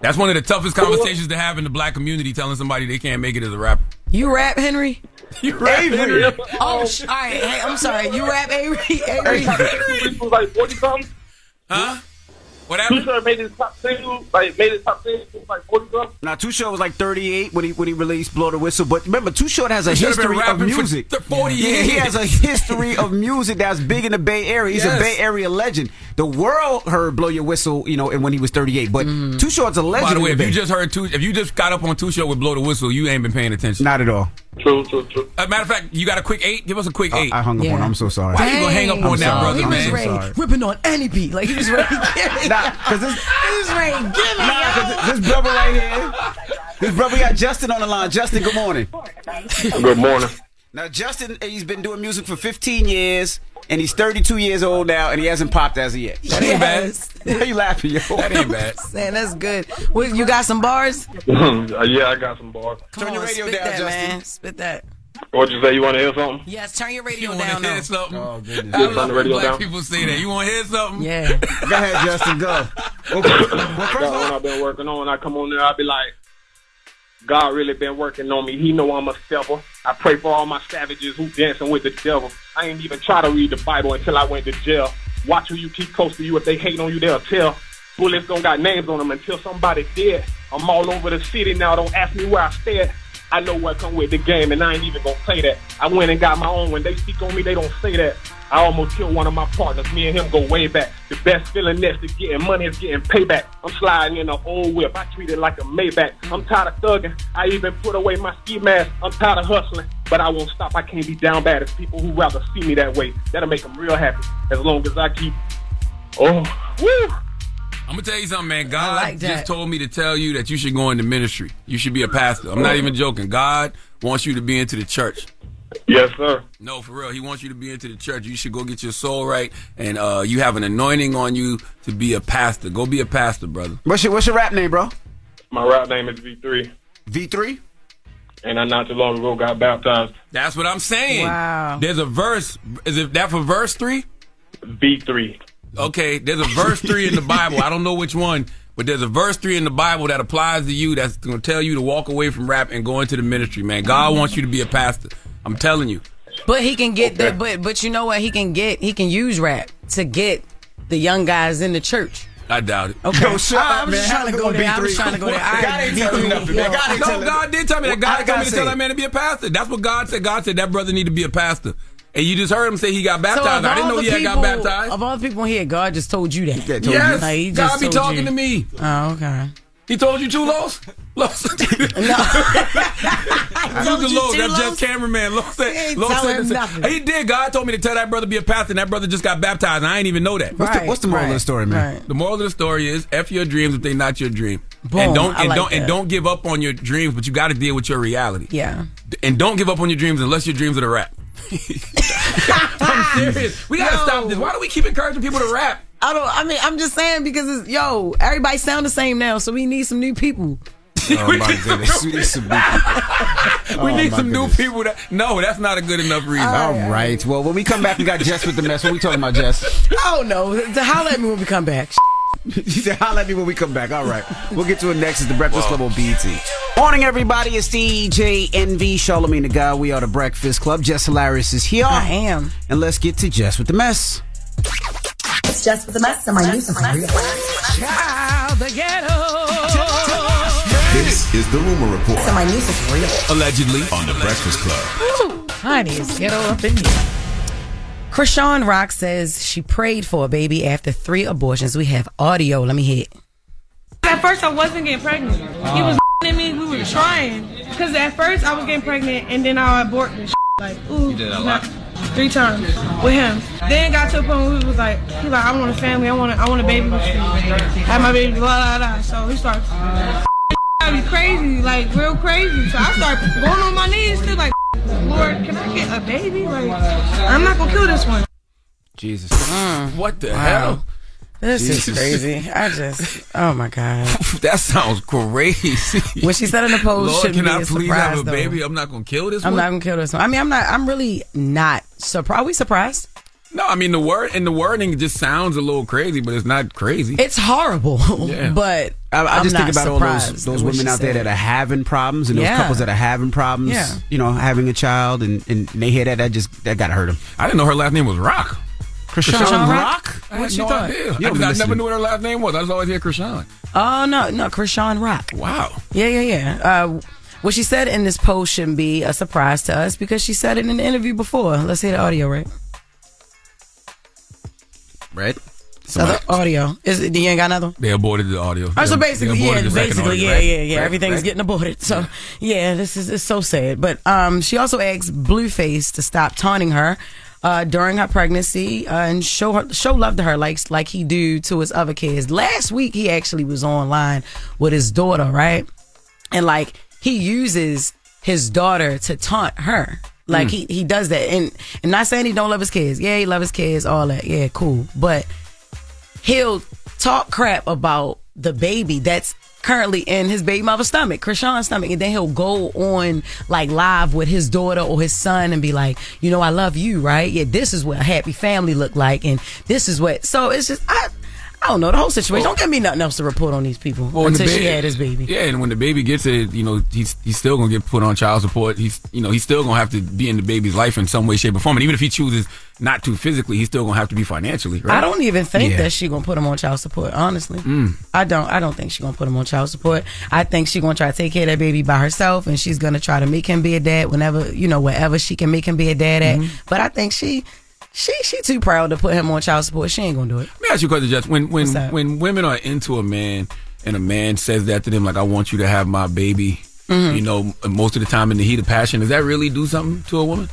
That's one of the toughest conversations to have in the black community, telling somebody they can't make it as a rapper. You rap, Henry? <laughs> You rap, Henry? Oh, sh- all right. Hey, I'm sorry. You rap, Avery? <laughs> Avery? was like forty something. Huh? What happened? Two made his top single, like made his top single, was like forty something. Now, Too Short was like 38 when he when he released "Blow the Whistle," but remember, Too Short has a He should've been history of rapping for music. th- 40 yeah, he years. has a history of music that's big in the Bay Area. He's Yes. a Bay Area legend. The world heard "Blow Your Whistle," you know, and when he was 38. But mm. Too Short's a legend. By the way, if the you just heard two, if you just got up on Too Short with blow the whistle, you ain't been paying attention. Not at all. True, true, true. As a matter of fact, you got a quick eight. Give us a quick eight. I hung up on. I'm so sorry. Why you gonna hang up I'm on that, sorry. brother, He was man? ready, ripping on any beat. Like he was ready. <laughs> Nah, 'cause this- he was ready. Give me Nah, 'cause this brother right here, this brother we got Justin on the line. Justin, good morning. Good morning. Now, Justin, he's been doing music for 15 years, and he's 32 years old now, and he hasn't popped as of yet. That ain't bad. <laughs> Why you laughing, yo? That ain't bad. <laughs> Man, that's good. What, you got some bars? <laughs> Uh, yeah, I got some bars. Turn your radio down, that, man. Spit that. What you say? You want to hear something? Yes, turn your radio You want down. to hear something? Oh goodness! I Turn love the when radio black down. people say that. You want to hear something? Yeah. Go ahead, Justin. Go. <coughs> Well, That one I've been working on. I come on there, I'll be like, God really been working on me. He know I'm a stepper. I pray for all my savages who dancing with the devil. I ain't even try to read the Bible until I went to jail. Watch who you keep close to you. If they hate on you, they'll tell. Bullets don't got names on them until somebody dead. I'm all over the city now. Don't ask me where I stay. I know what come with the game, and I ain't even gonna say that. I went and got my own. When they speak on me, they don't say that. I almost killed one of my partners. Me and him go way back. The best feeling next to getting money is getting payback. I'm sliding in an old whip. I treat it like a Maybach. I'm tired of thugging. I even put away my ski mask. I'm tired of hustling, but I won't stop. I can't be down bad. It's people who rather see me that way. That'll make them real happy. As long as I keep. Oh, woo! I'm gonna tell you something, man. God like just told me to tell you that you should go into ministry. You should be a pastor. I'm not even joking. God wants you to be into the church. Yes, sir. No, for real. He wants you to be into the church. You should go get your soul right, and uh, you have an anointing on you to be a pastor. Go be a pastor, brother. What's your What's your rap name, bro? My rap name is V3, V3. and I not too long ago got baptized. That's what I'm saying. Wow. There's a verse. Is it that for verse three? V3. Okay, there's a verse three in the Bible. I don't know which one, but there's a verse three in the Bible that applies to you. That's going to tell you to walk away from rap and go into the ministry, man. God wants you to be a pastor. I'm telling you. But he can get the but but you know what he can get he can use rap to get the young guys in the church. I doubt it. Okay. Yo, shut I, up, was man. just trying to go good there. I one, was trying to go there. I <laughs> God ain't tell you nothing, man. God ain't No, God did tell me that. God told me gotta to tell that man to be a pastor. That's what God said. God said that brother need to be a pastor. And you just heard him say he got baptized. of I didn't know the he had got baptized. Of all the people here, God just told you that. told Yes, Like, he God be talking you. to me. Oh, okay. He told you too, Los? Los. <laughs> No. <laughs> You <laughs> told the you Los. too, That's just cameraman. Los He said, ain't Los said, said- nothing. he did. God told me to tell that brother be a pastor, and that brother just got baptized, and I didn't even know that. What's, the, Right, what's the moral of right, the story, man? right. The moral of the story is F your dreams if they're not your dream. Boom. and don't and like don't that. and don't give up on your dreams, but you got to deal with your reality. Yeah. And don't give up on your dreams unless your dreams are to rap. I'm serious. We gotta stop this. Why do we keep encouraging people to rap? I don't. I mean, I'm just saying because it's, yo, everybody sound the same now, so we need some new people. Oh <laughs> my goodness. We need some new people. <laughs> we Oh, need my some new people. That no, that's not a good enough reason. All right. Well, when we come back, we got Jess with the mess. What we talking about, Jess? Oh no, to holler at me when we come back. <laughs> She said, holla at me when we come back. All right. We'll get to it next. It's the Breakfast Club on BET. Morning, everybody. It's DJ Envy, Charlemagne the God. We are the Breakfast Club. Jess Hilarious is here. I am. And let's get to Jess with the mess. It's just with the mess and my news is real. Child, the ghetto. This is the Rumor Report. So my news is real. Allegedly on the Breakfast Club. Ooh, honey, it's ghetto up in here. Chrisean Rock says she prayed for a baby after three abortions. We have audio. Let me hear it. At first, I wasn't getting pregnant. He was ah. <laughs> at me. We were trying. Because at first, I was getting pregnant, and then I aborted the <laughs> Like, ooh. You did a lot? Three times with him. Then got to a point where he was like, he like, I want a family. I want a, I want a baby with you. Have my baby, blah, blah, blah. So he starts <laughs> got me crazy, like real crazy. So I start going on my knees, still like, <laughs> Lord, can I get a baby? Like, I'm not gonna kill this one. Jesus. Mm. What the Wow. hell? This Jesus. is crazy. I just, oh my god. <laughs> that sounds crazy. What she said in the post Lord, shouldn't can be I a please surprise, have a though. baby? I'm not gonna kill this one. I'm one. not gonna kill this one. I mean, I'm not. I'm really not surprised. Are we surprised? No, I mean the word and the wording just sounds a little crazy, but it's not crazy. It's horrible, <laughs> Yeah. but I, I I'm just think about all those those women she out there that are having problems and those Yeah. couples that are having problems. Yeah. You know, having a child and, and they hear that that just that gotta hurt them. I didn't know her last name was Rock. Chrisean Chrisean Rock? Rock? I What had you no thought? idea. You I, I never knew what her last name was. I just always hear Chrisean. Oh no, no, Chrisean Rock. Wow. Yeah, yeah, yeah. Uh, what she said in this post shouldn't be a surprise to us because she said it in an interview before. Let's hear the audio, right? Right? So the audio is it? You ain't got another? They aborted the audio. Oh, so basically, yeah, aborted basically, audio, yeah, right? yeah, yeah. Right, Everything's right. getting aborted. So, yeah, this is it's so sad. But um, she also asked Blueface to stop taunting her uh, during her pregnancy uh, and show her show love to her like like he do to his other kids. Last week, he actually was online with his daughter, right? And like he uses his daughter to taunt her. Like Mm. he he does that, and and not saying he don't love his kids. Yeah, he love his kids, all that. Yeah, cool. But he'll talk crap about the baby that's currently in his baby mother's stomach, Chrisean's stomach, and then he'll go on like live with his daughter or his son and be like, you know, I love you, right? Yeah, this is what a happy family look like, and this is what. So it's just I. I don't know the whole situation. Don't give me nothing else to report on these people Well, when the until she had his baby. Yeah, and when the baby gets it, you know, he's he's still gonna get put on child support. He's you know, he's still gonna have to be in the baby's life in some way, shape, or form. And even if he chooses not to physically, he's still gonna have to be financially, right? I don't even think Yeah. that she gonna put him on child support. Honestly, Mm. I don't. I don't think she gonna put him on child support. I think she gonna try to take care of that baby by herself, and she's gonna try to make him be a dad whenever you know wherever she can make him be a dad at. Mm-hmm. But I think she, she, she too proud to put him on child support. She ain't gonna do it. Let me ask you a question, Jess. When when when women are into a man and a man says that to them, like, "I want you to have my baby," Mhm. you know, most of the time in the heat of passion, does that really do something to a woman?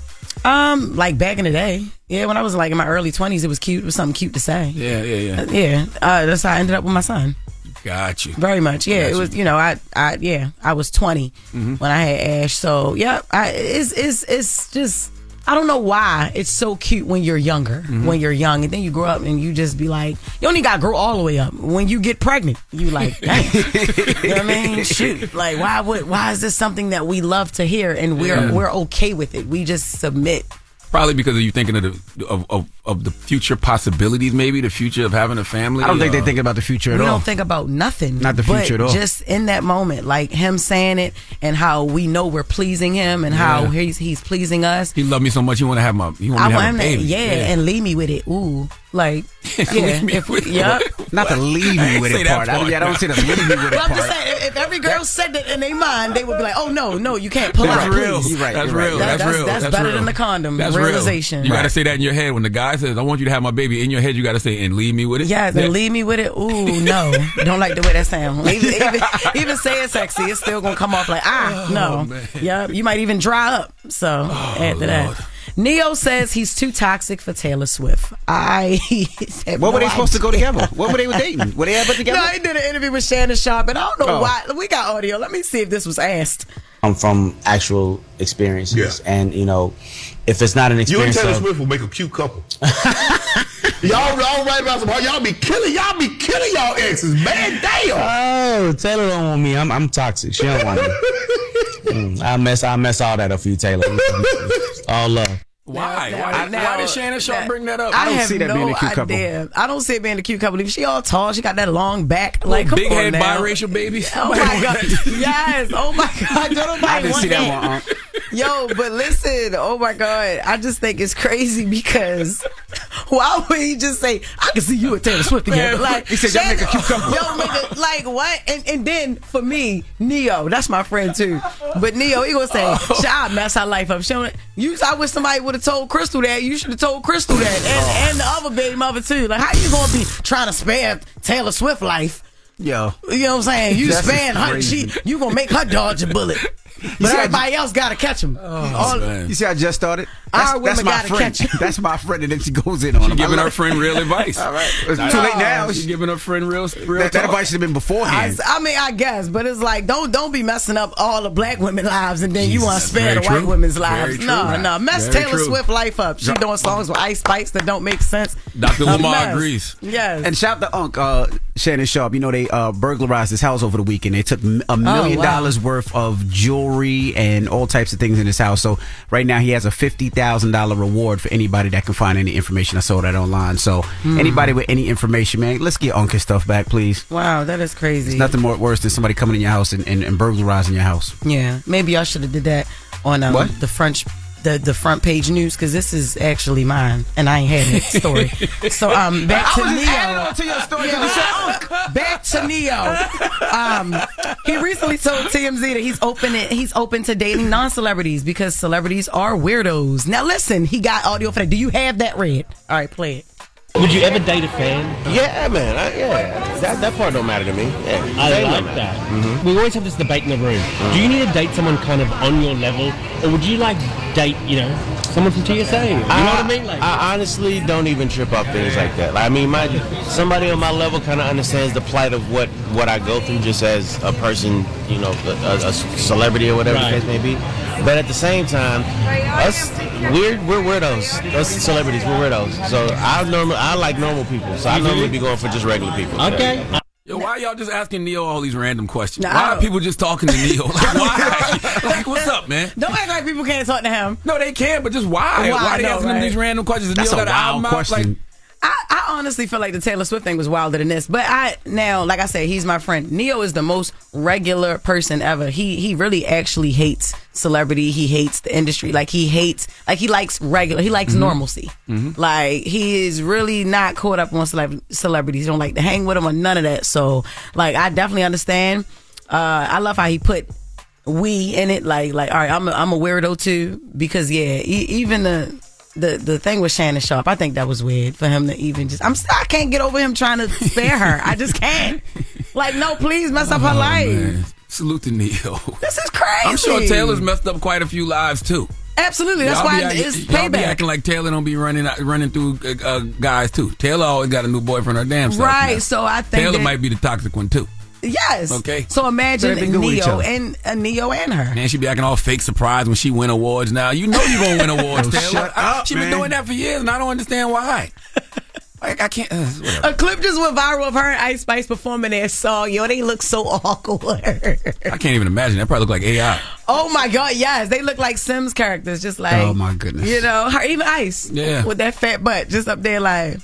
Um, like back in the day, yeah, when I was like in my early twenties, it was cute. It was something cute to say. Yeah, yeah, yeah. Uh, yeah, uh, that's how I ended up with my son. Got you. Very much, yeah. Got It you. was, you know, I, I, yeah, I was 20 Mhm. when I had Ash. So, yeah, I, it's, it's, it's just, I don't know why it's so cute when you're younger, Mhm. when you're young, and then you grow up and you just be like, you only got to grow all the way up. When you get pregnant, you like, <laughs> dang, you know what I mean? Shoot, like, why would, why is this something that we love to hear and we're, Yeah. we're okay with it? We just submit. Probably because of you thinking of the of, of, of the future possibilities, maybe the future of having a family. I don't think uh, they think about the future at we all. don't think about nothing. Not the but future at all. Just in that moment, like him saying it and how we know we're pleasing him and how he's he's pleasing us. He loved me so much. He want to have my. He want I me to have him a to, baby. yeah, and leave me with it. Ooh, like <laughs> yeah, Leave if, with it. yep. <laughs> Not to leave I me with say it that part. I, part. yeah, I don't see the leave me with it <laughs> Well, I'm just saying, if, if every girl said that in their mind, they would be like, "Oh no, no, you can't pull That's out." real. please. You're right, That's you're right. real. That- that's, that's- real. that's That's better real. than the condom. That's Realization. Real. You got to say that in your head when the guy says, "I want you to have my baby." In your head, you got to say, "And leave me with it." Yes, and leave me with it. Ooh, no, don't like the way that sounds. Even, even, even say it sexy, it's still gonna come off like ah, no. man. Yep, you might even dry up. So after that, Ne-Yo says he's too toxic for Taylor Swift. I. <laughs> have What were no they supposed to go together? What were they dating? Were they ever <laughs> together? No, he did an interview with Shannon Sharpe, and I don't know Oh. why. We got audio. Let me see if this was asked. I'm from actual experiences, and you know, if it's not an experience. You and Taylor of, Swift will make a cute couple. <laughs> y'all, y'all right about some. Y'all be killing. Y'all be killing y'all exes, man. Damn. oh, Taylor don't want me. I'm, I'm toxic. She don't want me. <laughs> Mm, I mess, I mess all that up for you, Taylor. <laughs> all love. Why? Now- why, now- why did Shannon Sharpe now- bring that up? I, don't have no being a cute idea. Couple. I don't see it being a cute couple. If she all tall, she got that long back. Like, come big on head now. biracial baby. <laughs> Oh my god! <laughs> yes. Oh my god! Don't nobody I didn't want see that one, Unc. <laughs> Yo, but listen. Oh my god! I just think it's crazy because why would he just say, "I can see you and Taylor Swift together"? Man, Like he said, "Y'all make a cute couple." Yo, make a, like what? And and then for me, Ne-Yo, that's my friend too. But Ne-Yo, he gonna say, oh. "Shit, I mess her life up." She You, I wish somebody would have told Crystal that. You should have told Crystal that, and, oh. and the other baby mother too. Like, how you gonna be trying to spare Taylor Swift life? Yo. You know what I'm saying? You That's span her. She, you gonna make her dodge a bullet. But see how- everybody else gotta catch him. Oh, you see, I just started. Our women my gotta friend. catch him. That's my friend, and then she goes in on <laughs> She him. I giving her friend real advice. All right, it's too late now. She's giving her friend real, real That, that advice should have been beforehand. I mean, I guess, but it's like don't don't be messing up all the black women lives, and then you want to Jesus, spare the very white true. women's Very lives. true. No, no, mess Very Taylor true. Swift life up. She doing songs with Ice Spice that don't make sense. Dr. Lamar mess. agrees. Yes. And shout to Unc uh, Shannon Sharpe. You know they uh, burglarized his house over the weekend. They took m- a million Oh, wow. dollars worth of jewelry and all types of things in his house. So right now he has a fifty thousand dollar reward for anybody that can find any information. I saw that online. So Hmm. anybody with any information, man, let's get Unc stuff back, please. Wow, that is crazy. It's nothing more worse than somebody coming in your house and, and, and burglarizing your house. Yeah, maybe I should have did that on um, the French. The, the front page news because this is actually mine and I ain't had that <laughs> story. so um back to Ne-Yo. to your story you said Unc. Back to Ne-Yo. Um, he recently told TMZ that he's open it, he's open to dating non-celebrities because celebrities are weirdos. Now listen, he got audio for that. Do you have that read? All right, play it. Would you ever date a fan? Yeah, man. I, yeah, that that part don't matter to me. Yeah, I like that. Mm-hmm. We always have this debate in the room. Do you need to date someone kind of on your level, or would you like date, you know, someone from TSA? You know what I mean? Like, I honestly don't even trip up things like that. Like, I mean, my somebody on my level kind of understands the plight of what what I go through, just as a person, you know, a, a- a celebrity or whatever Right. the case may be. But at the same time, us we're we're weirdos. Us celebrities, we're weirdos. So I normally I like normal people. So I normally be going for just regular people. Okay. Yo, why y'all just asking Ne-Yo all these random questions? Nah, I why are people just talking to Ne-Yo? <laughs> Like, why? like, what's up, man? Don't act like people can't talk to him. No, they can, but just why? Why? Why, they No, asking him these random questions? That's Ne-Yo a got an wild album question. Like, I, I honestly feel like the Taylor Swift thing was wilder than this. But I now, like I said, he's my friend. Ne-Yo is the most regular person ever. He he really actually hates celebrity. He hates the industry. Like he hates like he likes regular. He likes normalcy. Like he is really not caught up on celeb- celebrities. He don't like to hang with them or none of that. So like I definitely understand. Uh, I love how he put we in it. Like like all right, I'm a, I'm a weirdo too because yeah, e- even the the the thing with Shannon Sharpe, I think that was weird for him to even just. I'm st- I can't get over him trying to spare her. I just can't. Like no, please mess up her oh, life. man. Salute to Ne-Yo. This is crazy. I'm sure Taylor's messed up quite a few lives too. Absolutely, that's why act- it's y'all be acting like Taylor don't be running running through uh, uh, guys too. Taylor always got a new boyfriend or damn self. Right, now. so I think Taylor that- might be the toxic one too. Yes. Okay. So imagine They be good with each Ne-Yo other. and uh, Ne-Yo and her. Man, she be acting all fake surprised when she win awards. Now you know you gonna win awards, Yo, <laughs> Taylor. shut I- up, she man. been doing that for years, and I don't understand why. like I can't. Uh. A clip just went viral of her and Ice Spice performing their song. Yo, they look so <laughs> awkward. I can't even imagine. That probably look like AI. Oh my god, yes, they look like Sims characters, just like Oh, my goodness. you know, her even Ice, Yeah. with that fat butt, just up there like.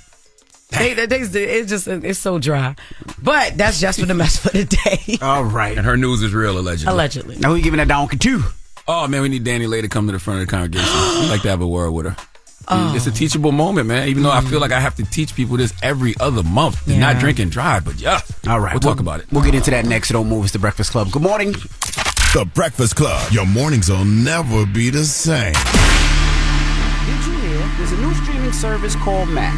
<laughs> They, they, they, it's just it's so dry, but that's just for the mess for the day. <laughs> All right. And her news is real, allegedly. Allegedly. Now who you giving that donkey to? Oh man, we need DaniLeigh to come to the front of the congregation. <gasps> We'd like to have a word with her. Oh. It's a teachable moment, man. Even though I feel like I have to teach people this every other month. to Not Yeah. drink and drive, but yeah. All right. We'll talk about it. We'll get into that next. So don't move. It's the Breakfast Club. Good morning. The Breakfast Club. Your mornings will never be the same. Did you hear? There's a new streaming service called Max.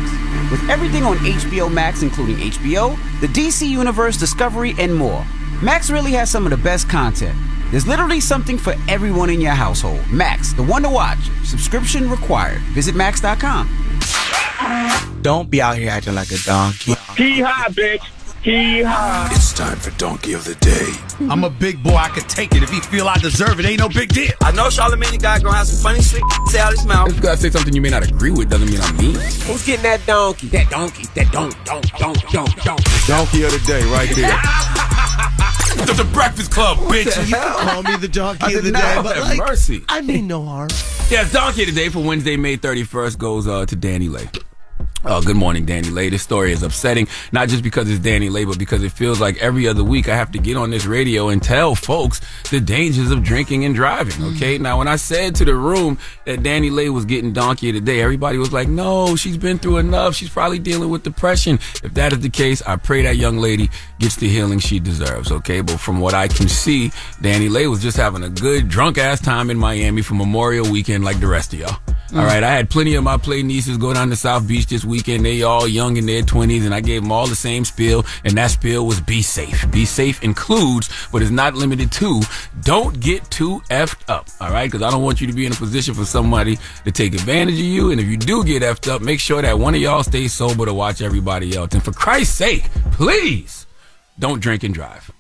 With everything on HBO Max, including HBO, the DC Universe, Discovery, and more. Max really has some of the best content. There's literally something for everyone in your household. Max, the one to watch. Subscription required. Visit max.com. Don't be out here acting like a donkey. Hee haw, bitch. Hee haw. It's time for Donkey of the Day. I'm a big boy. I can take it. If he feel I deserve it, ain't no big deal. I know Charlamagne guy gonna have some funny shit say out his mouth. Just because I say something you may not agree with doesn't mean I'm mean. Who's getting that donkey? That donkey. That don't, don't, don't, don't, don't. Donkey of the Day, right there. The, the Breakfast Club, bitch. the You can call me the donkey of the did day, but like, mercy. I mean no harm. Yeah, donkey today for Wednesday, May 31st goes uh, to DaniLeigh. Uh, good morning, DaniLeigh. This story is upsetting, not just because it's DaniLeigh, but because it feels like every other week I have to get on this radio and tell folks the dangers of drinking and driving. Okay. Now, when I said to the room that DaniLeigh was getting donkey today, everybody was like, no, she's been through enough. She's probably dealing with depression. If that is the case, I pray that young lady gets the healing she deserves. Okay. But from what I can see, DaniLeigh was just having a good drunk ass time in Miami for Memorial Weekend like the rest of y'all. All right, I had plenty of my play nieces go down to South Beach this weekend. They all young in their twenties, and I gave them all the same spiel, and that spiel was be safe. Be safe includes, but is not limited to, don't get too effed up. All right, because I don't want you to be in a position for somebody to take advantage of you. And if you do get effed up, make sure that one of y'all stays sober to watch everybody else. And for Christ's sake, please don't drink and drive.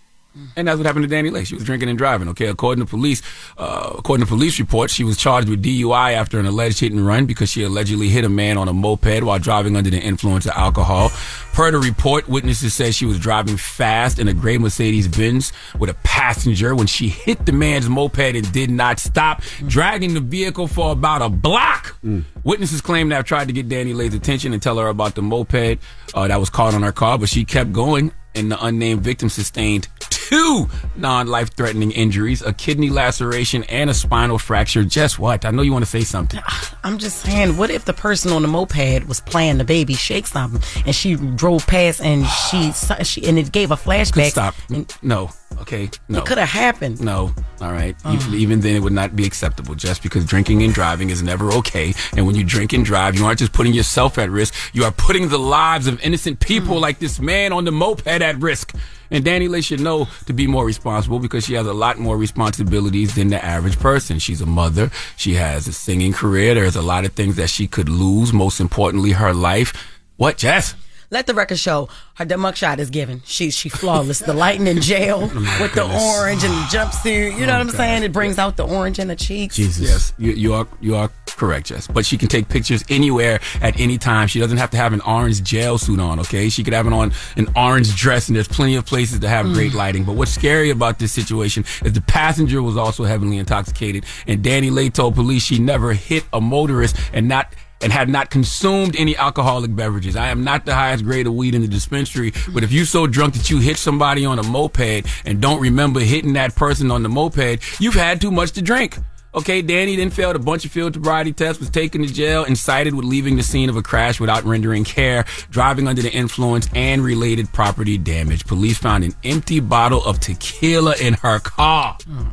And that's what happened to DaniLeigh. She was drinking and driving. Okay, according to police, uh, according to police reports, she was charged with DUI after an alleged hit and run because she allegedly hit a man on a moped while driving under the influence of alcohol. Per the report, witnesses said she was driving fast in a gray Mercedes Benz with a passenger when she hit the man's moped and did not stop, dragging the vehicle for about a block. Witnesses claim to have tried to get DaniLeigh's attention and tell her about the moped uh, that was caught on her car, but she kept going and the unnamed victim sustained two non-life threatening injuries, a kidney laceration and a spinal fracture. Just what? I know you want to say something. <sighs> I'm just saying, what if the person on the moped was playing the baby shake something and she drove past and she, <sighs> she and it gave a flashback? Stop. No. Okay. No. It could have happened. No. All right. Oh. Even, even then, it would not be acceptable just because drinking and driving is never okay. And when you drink and drive, you aren't just putting yourself at risk, you are putting the lives of innocent people mm. like this man on the moped at risk. And DaniLeigh should know to be more responsible because she has a lot more responsibilities than the average person. She's a mother. She has a singing career. There's a lot of things that she could lose. Most importantly, her life. What, Jess? Let the record show her the mugshot is given. She she flawless. The lighting in jail oh with the orange and the jumpsuit. You know Oh, what I'm God. saying? It brings out the orange in the cheeks. Jesus. Yes, you, you are you are correct, Jess. But she can take pictures anywhere at any time. She doesn't have to have an orange jail suit on. Okay, she could have it on an orange dress, and there's plenty of places to have great mm. lighting. But what's scary about this situation is the passenger was also heavily intoxicated, and DaniLeigh told police she never hit a motorist and not and had not consumed any alcoholic beverages. I am not the highest grade of weed in the dispensary, but if you so drunk that you hit somebody on a moped and don't remember hitting that person on the moped, you've had too much to drink. Okay, Danny then failed a bunch of field sobriety tests, was taken to jail, and cited with leaving the scene of a crash without rendering care, driving under the influence, and related property damage. Police found an empty bottle of tequila in her car. Oh,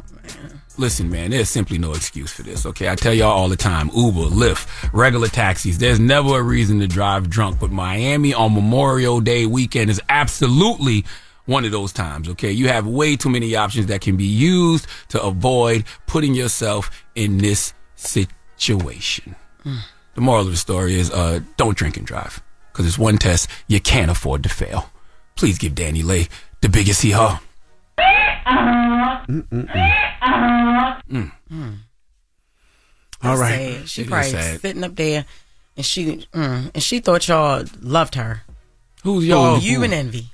Listen, man, there's simply no excuse for this, okay? I tell y'all all the time Uber, Lyft, regular taxis. There's never a reason to drive drunk, but Miami on Memorial Day weekend is absolutely one of those times, okay? You have way too many options that can be used to avoid putting yourself in this situation. The moral of the story is uh, don't drink and drive, because it's one test you can't afford to fail. Please give DaniLeigh the biggest hee haw. Mm. All right. right. She It is probably sitting up there, and she mm, and she thought y'all loved her. Who's y'all? You Who? and Envy,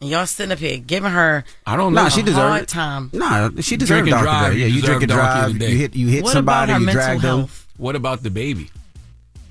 and y'all sitting up here giving her. I don't Nah, she deserved hard it. time. Nah, she deserved Drink and drive. day. Yeah, You you drink and deserve drive. You hit you hit What somebody. about her You mental drag them. health? What about the baby?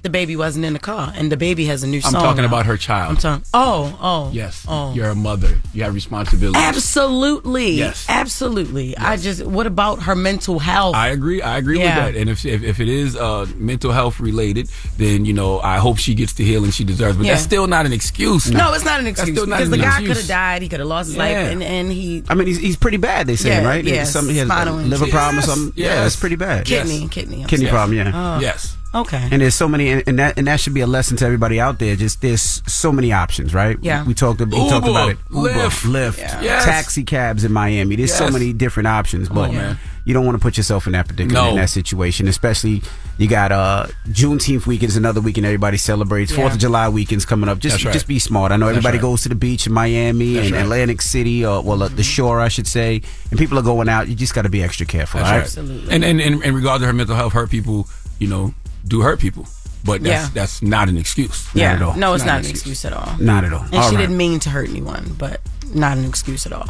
The baby wasn't in the car, and the baby has a new I'm song. talking out. about her child. I'm talking. Oh, oh, Yes. Oh, You're a mother. You have responsibilities. absolutely. Yes. absolutely. I just. What about her mental health? I agree. I agree Yeah. with that. And if, if if it is uh, mental health related, then you know I hope she gets the healing she deserves. But Yeah. that's still not an excuse. no, it's not an That's excuse still not because an the guy could have died. He could have lost his life, and and he I mean, he's, he's pretty bad. They say, Yeah, right? yeah, Some, he has a liver injury. problem or Yes, something. Yeah, yes. it's pretty bad. kidney, kidney, I'm Kidney sorry. problem. Yeah. Oh. Yes. Okay. And there's so many, and, and that and that should be a lesson to everybody out there. Just there's so many options, right? Yeah. We talked. We talked about it. Uber, Lyft. Lyft, Yeah. Yes. taxi cabs in Miami. There's so many different options, but on, man. you don't want to put yourself in that predicament No. in that situation. Especially you got uh Juneteenth weekend is another weekend everybody celebrates. Fourth Yeah. of July weekend's coming up. Just right. just be smart. I know That's everybody right. goes to the beach in Miami That's and right. Atlantic City, or well, uh, the shore, I should say, and people are going out. You just got to be extra careful. That's all right? right. Absolutely. And, and and in regard to her mental health, hurt people, you know, do hurt people, but that's Yeah. that's not an excuse. yeah. at all. No, it's Not not, an an excuse at all. Not at all. And All she right. didn't mean to hurt anyone, but not an excuse at all.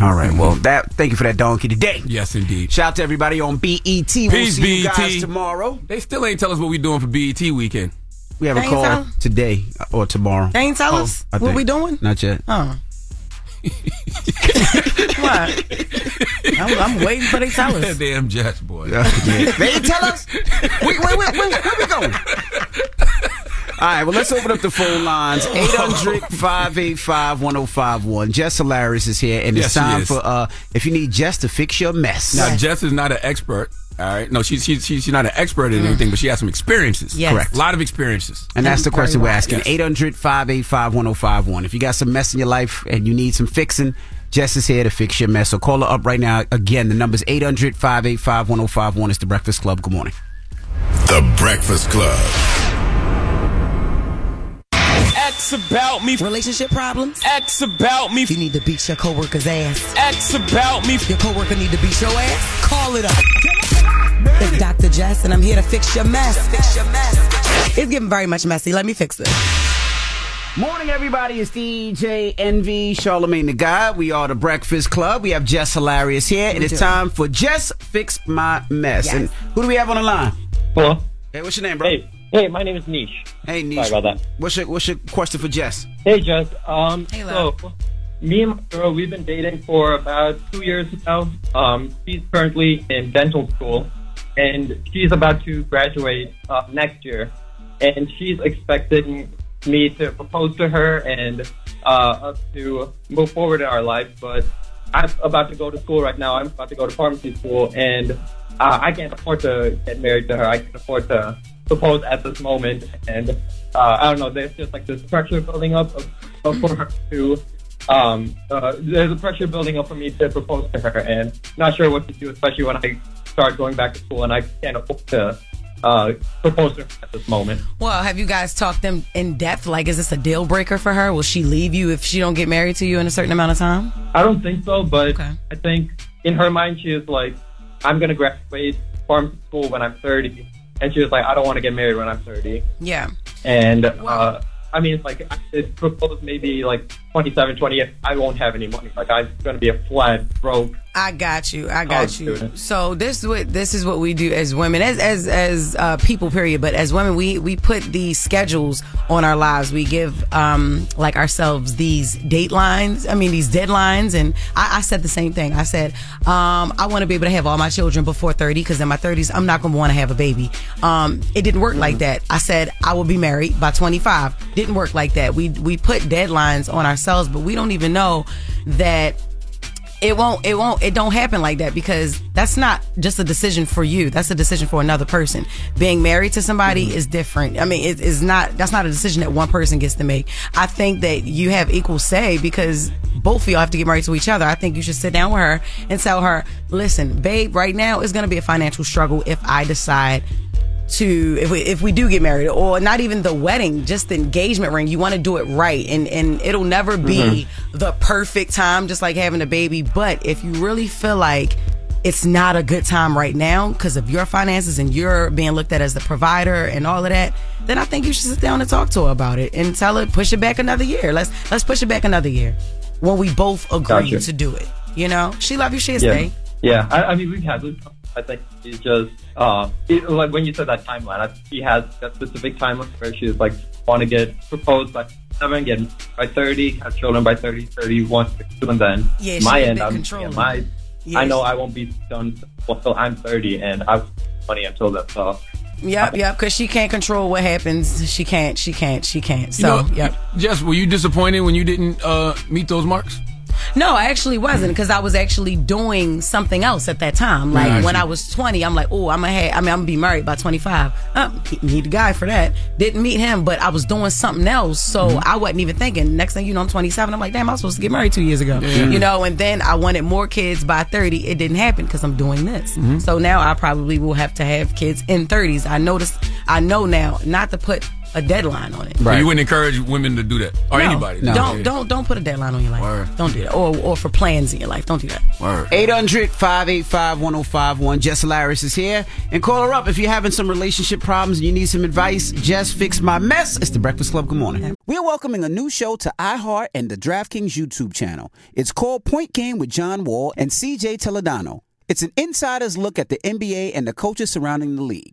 All right. Well, that. Thank you for that donkey today. Yes, indeed. Shout out to everybody on BET. We'll Peace, see you BET. guys tomorrow. They still ain't tell us what we doing for BET weekend. We have a They ain't call tell- today uh, or tomorrow. They ain't tell Oh, us I what think. we doing. Not yet. Oh. What? I'm, I'm waiting for they tell us. <laughs> Damn Jets, boy. <laughs> they tell us. Wait, wait, wait, wait. Where we going? All right, well, let's open up the phone lines. 800 585 1051. Jess Hilarious is here, and Yes, it's time for uh if you need Jess to fix your mess. Now, Jess is not an expert. All right. No, she's she's she's not an expert in mm. anything, but she has some experiences. Yes. Correct. A lot of experiences. And that's the question we're asking. Yes. 800 585 1051. If you got some mess in your life and you need some fixing, Jess is here to fix your mess. So call her up right now. Again, the number's 800 585 1051. It's the Breakfast Club. Good morning. The Breakfast Club. X about me. Relationship problems? X about me. You need to beat your coworker's ass. X about me. Your coworker need to beat your ass? Call it up. It's Dr. Jess, and I'm here to fix your mess. Fix your mess. It's getting very much messy. Let me fix it. Morning, everybody. It's DJ Envy, Charlemagne the God. We are the Breakfast Club. We have Jess Hilarious here, and it's time for Jess Fix My Mess. Yes. And who do we have on the line? Hello. Hey, what's your name, bro? Hey, hey, my name is Nish. Hey, Nish. Sorry about that. What's your What's your question for Jess? Hey, Jess. Um, Hey, love. so me and my girl, we've been dating for about two years now. Um, she's currently in dental school, and she's about to graduate uh, next year. And she's expecting me to propose to her and uh, us to move forward in our life. But I'm about to go to school right now. I'm about to go to pharmacy school, and uh, I can't afford to get married to her. I can't afford to propose at this moment. And uh, I don't know. There's just like this pressure building up for her to. Um, uh, there's a pressure building up for me to propose to her, and not sure what to do, especially when I start going back to school and I can't afford to uh, propose to her at this moment. Well, have you guys talked them in depth? Like, is this a deal breaker for her? Will she leave you if she don't get married to you in a certain amount of time? I don't think so, but Okay. I think in her mind she is like, I'm gonna graduate pharmacy school when I'm 30, and she was like, I don't want to get married when I'm 30. Yeah. And uh, I mean, it's like I could propose maybe like 27, 28. I won't have any money. Like I'm gonna be a flat broke. I got you. I got you. student. So this is what this is what we do as women, as as as uh, people. Period. But as women, we we put these schedules on our lives. We give um like ourselves these datelines. I mean these deadlines. And I, I said the same thing. I said um I want to be able to have all my children before thirty because in my thirties I'm not gonna want to have a baby. Um, it didn't work like that. I said I will be married by twenty five. Didn't work like that. We we put deadlines on ourselves, but we don't even know that it won't it won't it don't happen like that because that's not just a decision for you. That's a decision for another person. Being married to somebody mm-hmm. is different. I mean it is not that's not a decision that one person gets to make. I think that you have equal say because both of y'all have to get married to each other. I think you should sit down with her and tell her listen babe right now it's going to be a financial struggle if i decide to if we if we do get married or not even the wedding just the engagement ring you want to do it right. And and it'll never be mm-hmm. the perfect time just like having a baby. But if you really feel like it's not a good time right now because of your finances and you're being looked at as the provider and all of that then i think you should sit down and talk to her about it and tell her push it back another year. Let's let's push it back another year when we both agree Gotcha. to do it you know? She love you. She'll Yeah, stay yeah. I, I mean, we've had. I think it's just uh, it, like when you said that timeline. I think she has that specific timeline where she's like want to get proposed by seven, get by thirty, have children by 30, 31, and then Yeah, my end, I'm controlling. my. Yeah, I know I won't be done until I'm thirty, and I've money until then. So Yep, yep. Because she can't control what happens. She can't. She can't. She can't. You So, know, yep. Jess, were you disappointed when you didn't uh, meet those marks? No, I actually wasn't because I was actually doing something else at that time. Like when I was 20, I'm like, oh, I'm gonna have, I mean, I'm gonna be married by 25. Uh, need a guy for that. Didn't meet him, but I was doing something else, so Mm-hmm. I wasn't even thinking. Next thing you know, I'm 27. I'm like, damn, I was supposed to get married two years ago. Yeah. You know, and then I wanted more kids by 30. It didn't happen because I'm doing this. Mm-hmm. So now I probably will have to have kids in 30s. I noticed, I know now not to put a deadline on it. So you wouldn't encourage women to do that, or No. anybody? Don't don't don't put a deadline on your life. Word. Don't do that. Or or for plans in your life. Don't do that. Word. 800 585 1051. Jess Hilarious is here. And call her up if you're having some relationship problems and you need some advice. Jess, fix my mess. It's the Breakfast Club. Good morning. We're welcoming a new show to iHeart and the DraftKings YouTube channel. It's called Point Game with John Wall and CJ Toledano. It's an insider's look at the NBA and the coaches surrounding the league.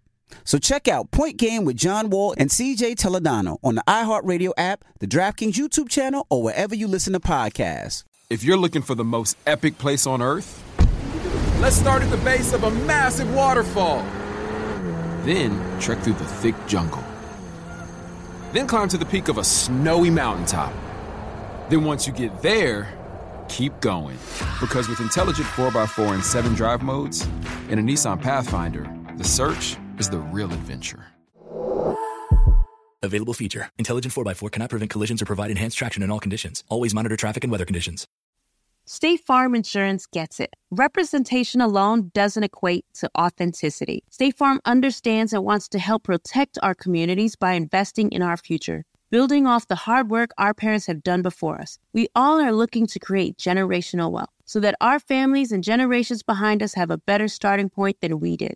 So check out Point Game with John Wall and CJ Toledano on the iHeartRadio app, the DraftKings YouTube channel, or wherever you listen to podcasts. If you're looking for the most epic place on earth, let's start at the base of a massive waterfall. Then trek through the thick jungle. Then climb to the peak of a snowy mountaintop. Then once you get there, keep going. Because with intelligent 4x4 and 7 drive modes and a Nissan Pathfinder, the search is the real adventure. Available feature. Intelligent 4x4 cannot prevent collisions or provide enhanced traction in all conditions. Always monitor traffic and weather conditions. State Farm Insurance gets it. Representation alone doesn't equate to authenticity. State Farm understands and wants to help protect our communities by investing in our future, building off the hard work our parents have done before us. We all are looking to create generational wealth so that our families and generations behind us have a better starting point than we did.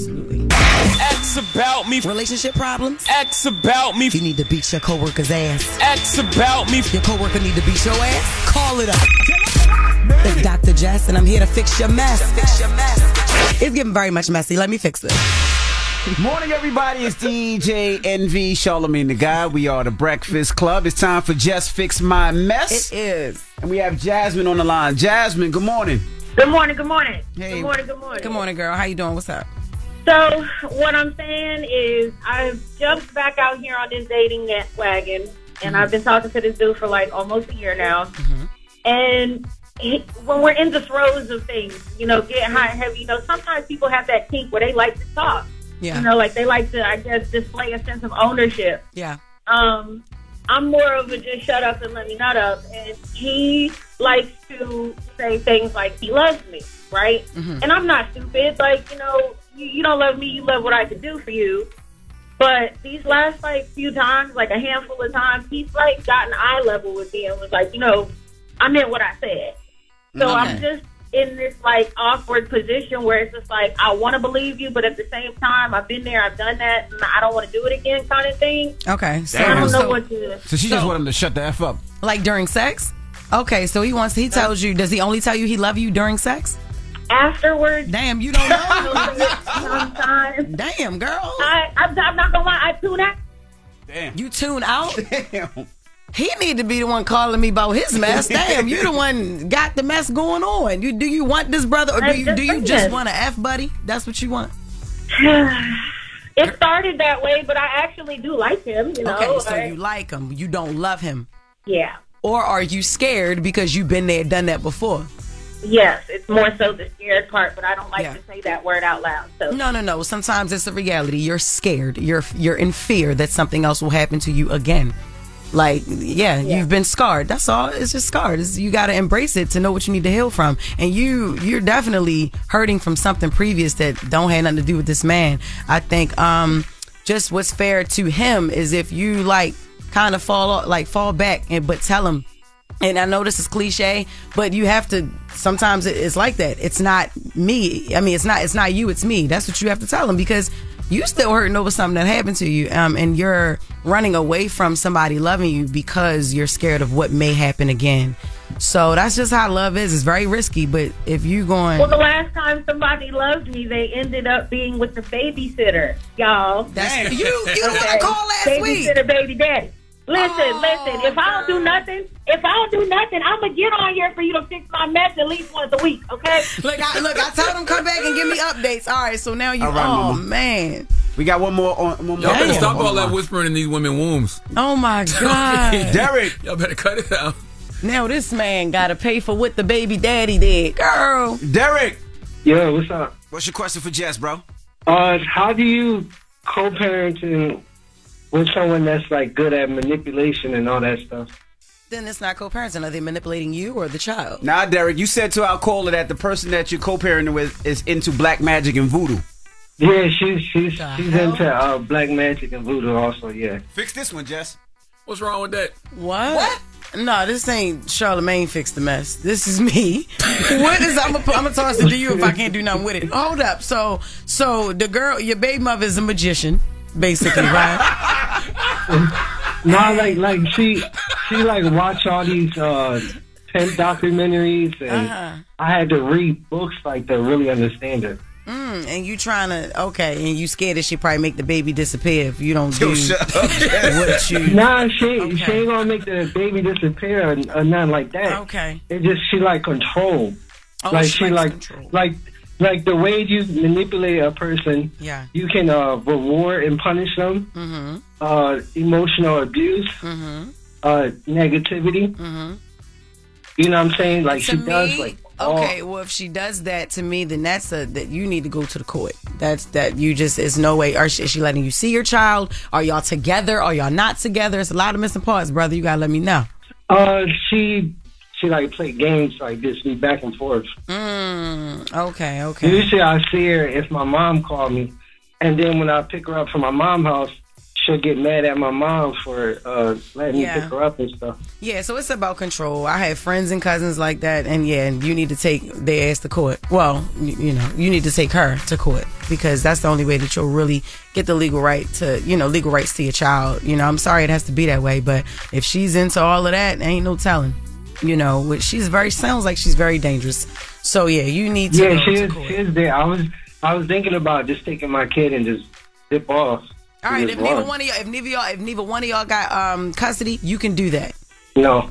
X about me. Relationship problems? X about me. You need to beat your coworker's ass. X about me. Your coworker need to beat your ass? Call it up. It's Dr. Jess, and I'm here to fix your mess. Fix your mess. It's getting very much messy. Let me fix it. Morning, everybody. It's DJ Envy Charlemagne the God. We are the Breakfast Club. It's time for Jess Fix My Mess. It is. And we have Jasmine on the line. Jasmine, good morning. Good morning, good morning. Hey. Good morning, good morning. Good morning, girl. How you doing? What's up? So, what I'm saying is, I've jumped back out here on this dating net wagon, and I've been talking to this dude for like almost a year now. Mm-hmm. And he, when we're in the throes of things, you know, getting hot and heavy, you know, sometimes people have that kink where they like to talk. Yeah. You know, like they like to, I guess, display a sense of ownership. Yeah. Um, I'm more of a just shut up and let me nut up. And he likes to say things like he loves me, right? Mhm. And I'm not stupid. Like, you know, you, you don't love me, you love what I can do for you. But these last like few times, like a handful of times, he's like gotten eye level with me and was like, you know, I meant what I said. So I'm just in this like awkward position where it's just like I want to believe you, but at the same time, I've been there, I've done that, and I don't want to do it again, kind of thing. Okay, so, I don't know so- what to. So she just wanted him to shut the f up. like during sex. Okay, so he wants. He tells you. Does he only tell you he love you during sex? Afterwards, Damn, you don't know. sometimes. Damn, girl. I, I'm, I'm not gonna lie, I tune out. Damn. You tune out. Damn. He need to be the one calling me about his mess. <laughs> Damn, you the one got the mess going on. You do you want this brother or do you just do you saying. just want a f buddy? That's what you want. <sighs> it started that way, but I actually do like him. You know, Okay, so I- you like him, you don't love him, yeah. or are you scared because you've been there, done that before? Yes, it's more so the scared part, but I don't like Yeah. to say that word out loud. So No, no, no. Sometimes it's a reality. You're scared. You're you're in fear that something else will happen to you again. Like, yeah, you've been scarred. That's all. It's just scarred. It's, you got to embrace it to know what you need to heal from. And you you're definitely hurting from something previous that don't have nothing to do with this man. I think um just what's fair to him is if you like kind of fall off, like fall back and but tell him and I know this is cliche, but you have to. Sometimes it's like that. It's not me. I mean, it's not. It's not you. It's me. That's what you have to tell them because you still hurting over something that happened to you, um, and you're running away from somebody loving you because you're scared of what may happen again. So that's just how love is. It's very risky, but if you're going, Well, the last time somebody loved me, they ended up being with the babysitter, y'all. That's- you- you got a call last week. Babysitter, baby daddy. Listen, listen. If I don't do nothing, if I don't do nothing, I'm gonna get on here for you to fix my mess at least once a week. Okay? look, I, look, I told him come back and give me updates. All right, so now you. All right, oh mama. man. We got one more on. One more Y'all better stop on all the that whispering in these women wombs. Oh my <laughs> god. Derek. Y'all better cut it out. Now this man got to pay for what the baby daddy did, girl. Derek. Yo, what's up? What's your question for Jess, bro? Uh, how do you co-parenting with someone that's like good at manipulation and all that stuff? Then it's not co-parenting. Are they manipulating you or the child? Nah, Derek, you said to our caller that the person that you're co-parenting with is into black magic and voodoo. Yeah, she's she's she's into uh, black magic and voodoo also. Yeah. Fix this one, Jess. What's wrong with that? What? What? No, this ain't Charlemagne fix the mess. This is me. <laughs> what is I'm gonna I'm gonna toss it to you if I can't do nothing with it. Hold up. So so the girl, your baby mother is a magician, basically, right? <laughs> No, like like she she like watch all these uh pimp documentaries and Uh-huh. I had to read books like to really understand it. Mm, and you trying to okay, and you scared that she probably make the baby disappear if you don't do <laughs> what you. Nah, she she ain't gonna make the baby disappear or, or nothing like that. Okay. It just she like control. Oh, like she she like control. like like the way you manipulate a person. Yeah. You can uh, reward and punish them. Mm-hmm. Uh, emotional abuse. Mm-hmm. Uh, negativity. Mm-hmm. You know what I'm saying? Like to she does me, like all- okay. Well, if she does that to me, then that's a that you need to go to the court. That's that you just is no way. Are she, is she letting you see your child? Are y'all together? Are y'all not together? It's a lot of missing parts, brother. You gotta let me know. Uh, she she like play games like this, be back and forth. Mm, okay, okay. Usually I see her if my mom called me, and then when I pick her up from my mom's house, she'll get mad at my mom for uh letting Yeah. me pick her up and stuff. Yeah, so it's about control. I have friends and cousins like that, and yeah, and you need to take their ass to court. Well, you, you know, you need to take her to court because that's the only way that you'll really get the legal right to, you know, legal rights to your child. You know, I'm sorry it has to be that way, but if she's into all of that, ain't no telling. You know, which she's very sounds like she's very dangerous. So yeah, you need to Yeah, go she is. She is there. I was I was thinking about just taking my kid and just dip off. All right, if neither run. one of y'all, if neither y'all, if neither one of y'all got um custody, you can do that. No.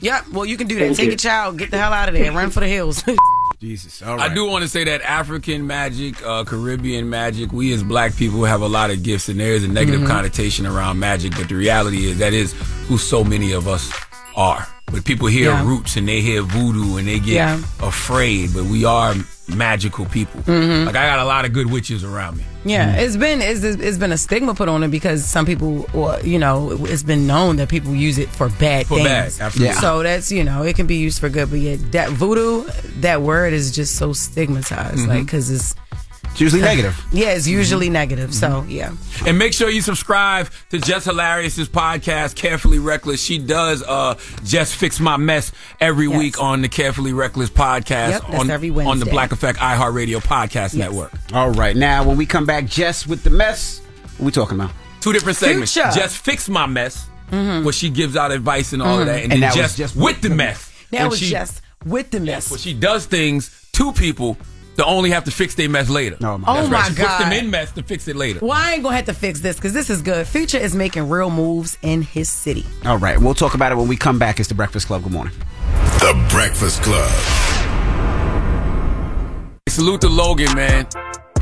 Yep. Well, you can do that. Thank Take you. your child, get the hell out of there, run for the hills. <laughs> Jesus. I do want to say that African magic, uh, Caribbean magic, we as black people have a lot of gifts, and there is a negative Mm-hmm. Mhm. connotation around magic. But the reality is that is who so many of us are. But people hear Yeah. roots and they hear voodoo and they get Yeah. afraid. But we are magical people. Mhm. Like I got a lot of good witches around me. Yeah, it's been it's, it's been a stigma put on it because some people, or you know, it's been known that people use it for bad For things. bad, absolutely. Yeah. So that's you know, it can be used for good, but yeah, that voodoo, that word is just so stigmatized, Mhm. like because it's It's usually negative. <laughs> Yeah, it's usually negative. So mm-hmm. yeah. And make sure you subscribe to Jess Hilarious's podcast, Carefully Reckless. She does uh Jess Fix My Mess every week on the Carefully Reckless podcast Yep, on, every on the Black Effect iHeartRadio podcast network. All right. Now, when we come back, Jess with the mess, what we talking about? Two different segments. Future. Jess Fix My Mess, mm-hmm. where she gives out advice and all of mm-hmm. that. And, And then that was just, Jess with the mess. That was she, Jess with the mess. When she does things to people that only have to fix their mess later. Oh, Oh, That's my right. She puts them in mess to fix it later. Well, I ain't gonna have to fix this because this is good. Future is making real moves in his city. All right. We'll talk about it when we come back. It's the Breakfast Club. Good morning. The Breakfast Club. Salute to Logan, man.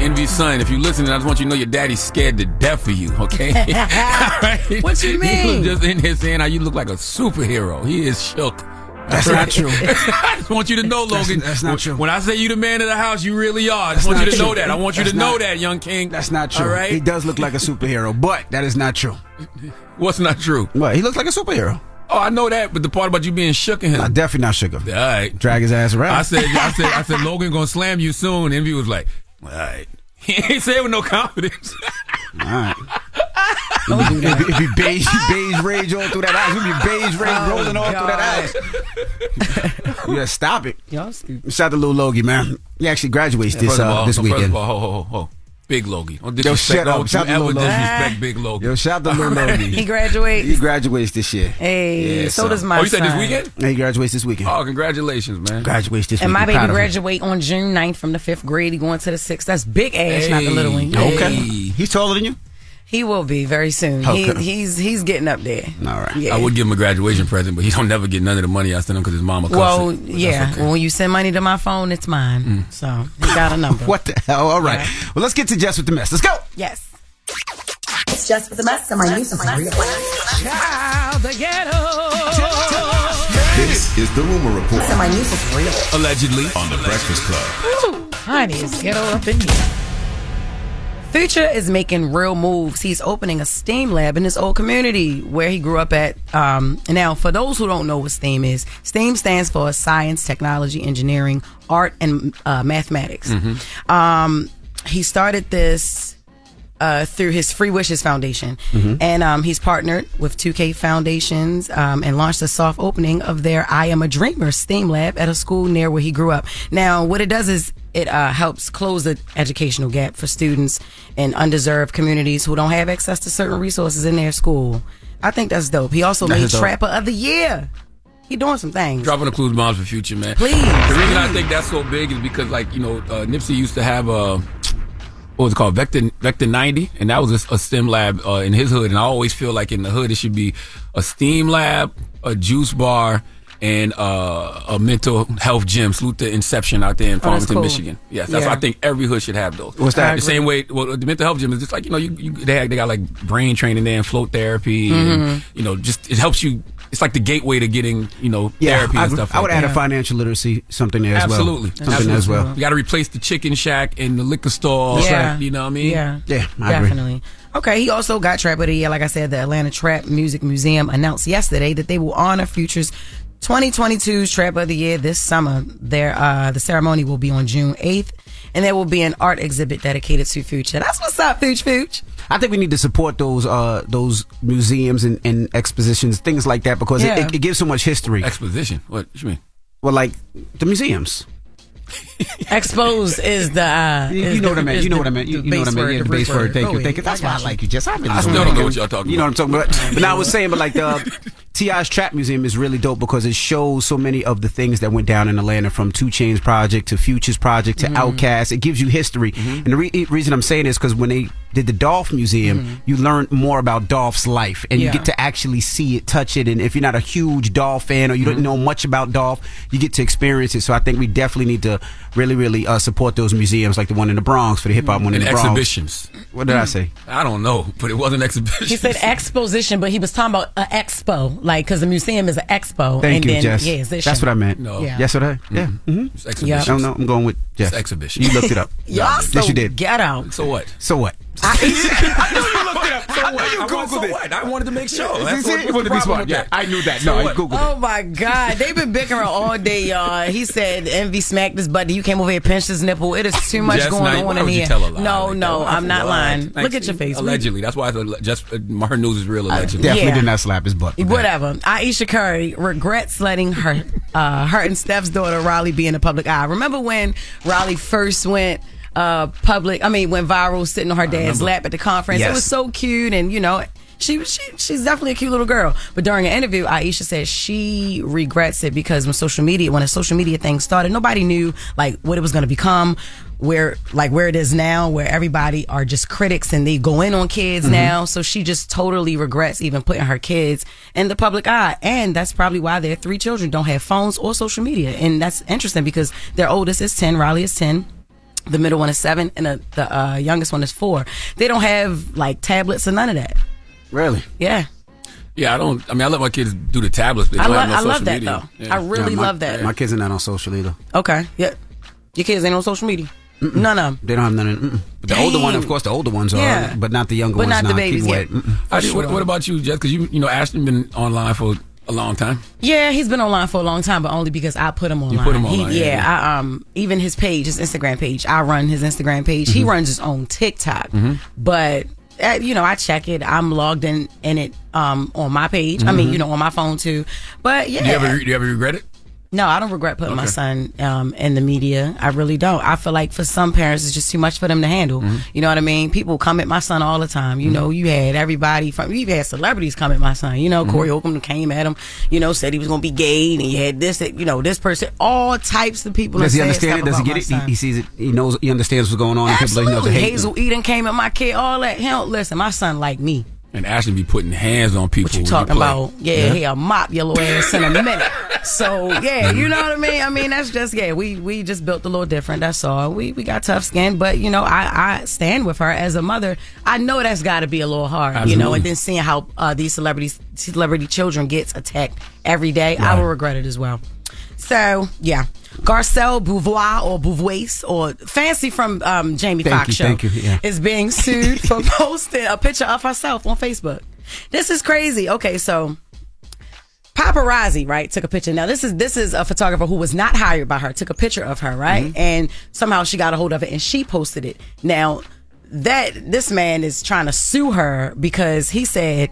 Envy son. If you listening, I just want you to know your daddy's scared to death of you, okay? <laughs> <laughs> Alright? What you He mean? was just in here saying how you look like a superhero. He is shook. That's not true. <laughs> I just want you to know, Logan. that's not true. When I say you the man of the house, you really are. I just That's want you not to know that. I want you That's to know that, young king. That's not true. All right? He does look like a superhero, but that is not true. <laughs> What's not true? What? He looks like a superhero. Oh, I know that, but the part about you being shook in him. I definitely not shook him. All right. Drag his ass around. I said, I said, I said, <laughs> Logan gonna slam you soon. Envy was like, all right. He ain't say it with no confidence. All right. If <laughs> be, if be beige, beige rage all through that eyes, it'd be beige rage Oh, rolling all through that eyes. <laughs> yeah, stop it. Y'all stupid. Shout out to Lil Logie, man. He actually graduates this First uh, all, this first weekend. of all, ho, ho, ho, ho. Big Logie. Don't Yo, shut up. Don't Shout you out ever Logie. disrespect Big Logie. Yo, shout out to Lil <laughs> Logie. He graduates. He graduates this year. Hey, Yeah, so son. does my Oh, you said this weekend? Yeah, He graduates this weekend. Oh, congratulations, man. Graduates this And my weekend. baby Proud of graduate on June 9th from the fifth grade. He going to the sixth. That's big ass, not the little one. Okay. Yeah. He's taller than you? He will be very soon. Okay. He, he's he's getting up there. All right. Yeah. I would give him a graduation present, but he don't never get none of the money I send him because his mama cuffs well, it. Yeah. okay. Well, when you send money to my phone, it's mine. Mm. So he got a number. <laughs> What the hell? All right. Well, let's get to Jess with the mess. Let's go. Yes. It's just for the mess of my news and my real Child, the ghetto. This is the Rumor Report And my news is real. Allegedly. on The Breakfast Club. Ooh, honey, it's ghetto up in here. Future is making real moves. He's opening a STEAM lab in his old community where he grew up at. Um, now, for those who don't know what STEAM is, STEAM stands for Science, Technology, Engineering, Art, and uh, Mathematics. Um, he started this uh, through his Free Wishes Foundation, Mhm. and um, he's partnered with 2K Foundations um, and launched a soft opening of their I Am a Dreamer STEAM lab at a school near where he grew up. Now, what it does is it uh, helps close the educational gap for students in undeserved communities who don't have access to certain resources in their school. I think that's dope. He also That made dope. Trapper of the Year. He doing some things. Dropping the clues bombs for future, man. Please, The reason I think that's so big is because, like, you know, uh, Nipsey used to have a what was it called, Vector Vector ninety, and that was a, a STEM lab uh, in his hood. And I always feel like in the hood it should be a STEAM lab, a juice bar, and uh, a mental health gym. Salute to Inception out there in Oh, Farmington, cool. Michigan. Yes, that's Yeah. why I think every hood should have those. What's that? The same way. Well, the mental health gym is just like you know, you, you they, have, they got like brain training there and float therapy, Mhm. and you know, just it helps you. It's like the gateway to getting you know Yeah, therapy I, and stuff. I would like add that. a financial literacy something there as Absolutely. well. Absolutely, something as well. You got to replace the chicken shack and the liquor store. Yeah. You know what I mean? Yeah. Yeah, I agree. Definitely. Okay, he also got Trap of the Year. Like I said, the Atlanta Trap Music Museum announced yesterday that they will honor Future's 2022's Trap of the Year this summer. There, uh, the ceremony will be on June 8th, and there will be an art exhibit dedicated to Future. That's what's up, Future Future. I think we need to support those uh, those museums and, and expositions, things like that, because Yeah. it, it, it gives so much history. Exposition. What you mean? Well, like the museums. <laughs> Exposed is the. Uh, You, is know the- what I meant. You know the- what I meant. You, you know what I base meant. Yeah, the base word. Thank Oh, you. Thank you. That's why I like you, Jess I, really I still don't know what y'all talking You know what I'm talking about. But now I was saying, but like the T.I.'s Trap Museum is really dope because it shows so many of the things that went down in Atlanta from Two Chainz project to Futures project to Mhm. Outkast. It gives you history. And the re- reason I'm saying is because when they did the Dolph Museum, you learn more about Dolph's life and Yeah. you get to actually see it, touch it. And if you're not a huge Dolph fan or you don't know much about Dolph, you get to experience it. So I think we definitely need to really, really uh, support those museums like the one in the Bronx for the hip hop one in And the Bronx. exhibitions. What did I say? I don't know, but it wasn't exhibition. He said exposition, but he was talking about an expo, like because the museum is an expo. Thank and you, then, Jess. Yeah. That's what I meant. No. Yeah. Yes, what I? Yeah. Mm-hmm. It's exhibition. I don't know. I'm going with Jess. It's exhibition. You looked it up. <laughs> Y'all yes, so you did. Get out. So what? So what? <laughs> I, knew you looked it up. So I know what? you I googled so it. what? I wanted to make sure. See, That's see, what- you wanted the to be smart. with Yeah. I knew that. So No, I what? googled it. Oh my God, they've been bickering all day, y'all. He said Envy smacked his butt. You came over here, pinched his nipple. It is too much Jess, going now, on why in would you here. tell a lie no, like no, that? I'm not What? lying. Look at your face. We- Allegedly, that's why the, just uh, her news is real. Allegedly, Definitely Yeah. did not slap his butt. Whatever. Ayesha Curry regrets letting her uh, her and Steph's daughter Riley be in the public eye. Remember when Riley first went uh, public? I mean, went viral sitting on her dad's lap at the conference. It was so cute, and you know. She, she she's definitely a cute little girl. But during an interview, Ayesha said she regrets it because when social media when a social media thing started, nobody knew like what it was going to become, where like where it is now, where everybody are just critics and they go in on kids Mhm. now. So she just totally regrets even putting her kids in the public eye, and that's probably why their three children don't have phones or social media. And that's interesting because their oldest is ten, Riley is ten. The middle one is seven, and the, the uh, youngest one is four. They don't have like tablets or none of that. Really? Yeah. Yeah, I don't. I mean, I let my kids do the tablets. But they I don't lo- have no I love that, media. though. I really my, love that. My kids are not on social either. Okay. Yeah. Your kids ain't on social media. None of them. They don't have none. Of, mm-mm. But the older one, of course, the older ones are, Yeah. but not the younger But ones. But not the babies yet. Mm-mm. I did- what, what about you, Jess? Because you, you know, Ashton been online for a long time. Yeah, he's been online for a long time, but only because I put him online. You put him He- online, yeah, yeah, I, um, even his page, his Instagram page, I run his Instagram page. He Mhm. runs his own TikTok, Mhm. but uh, you know, I check it. I'm logged in in it um on my page. I mean, Mhm. you know, on my phone too. But yeah, Do you ever, do you ever regret it? No, I don't regret putting my son um, in the media. I really don't. I feel like for some parents, it's just too much for them to handle. Mm-hmm. You know what I mean? People come at my son all the time. You know, you had everybody from, you had celebrities come at my son. You know, Mm-hmm. Corey Holcomb came at him, you know, said he was going to be gay. And you had this, that, you know, this person, all types of people. Does he understand it? Does he get it? He, he sees it. He knows. He understands what's going on. and people he knows Absolutely. Hazel Eden came at my kid, all that. He don't, listen, my son like me. And Ashton be putting hands on people. What you talking play. about? Yeah, he'll mop your little ass in a minute. So yeah, you know what I mean. I mean that's just yeah. We we just built a little different. That's all. We we got tough skin, but you know I I stand with her as a mother. I know that's got to be a little hard, you know. And then seeing how uh, these celebrities celebrity children gets attacked every day, I Right. will regret it as well. So yeah. Garcelle Beauvoir or Beauvois or fancy from um, Jamie Foxx show thank you, yeah. is being sued for <laughs> posting a picture of herself on Facebook. This is crazy. Okay, so paparazzi right took a picture now this is this is a photographer who was not hired by her took a picture of her right Mm-hmm. and somehow she got a hold of it and she posted it now that this man is trying to sue her because he said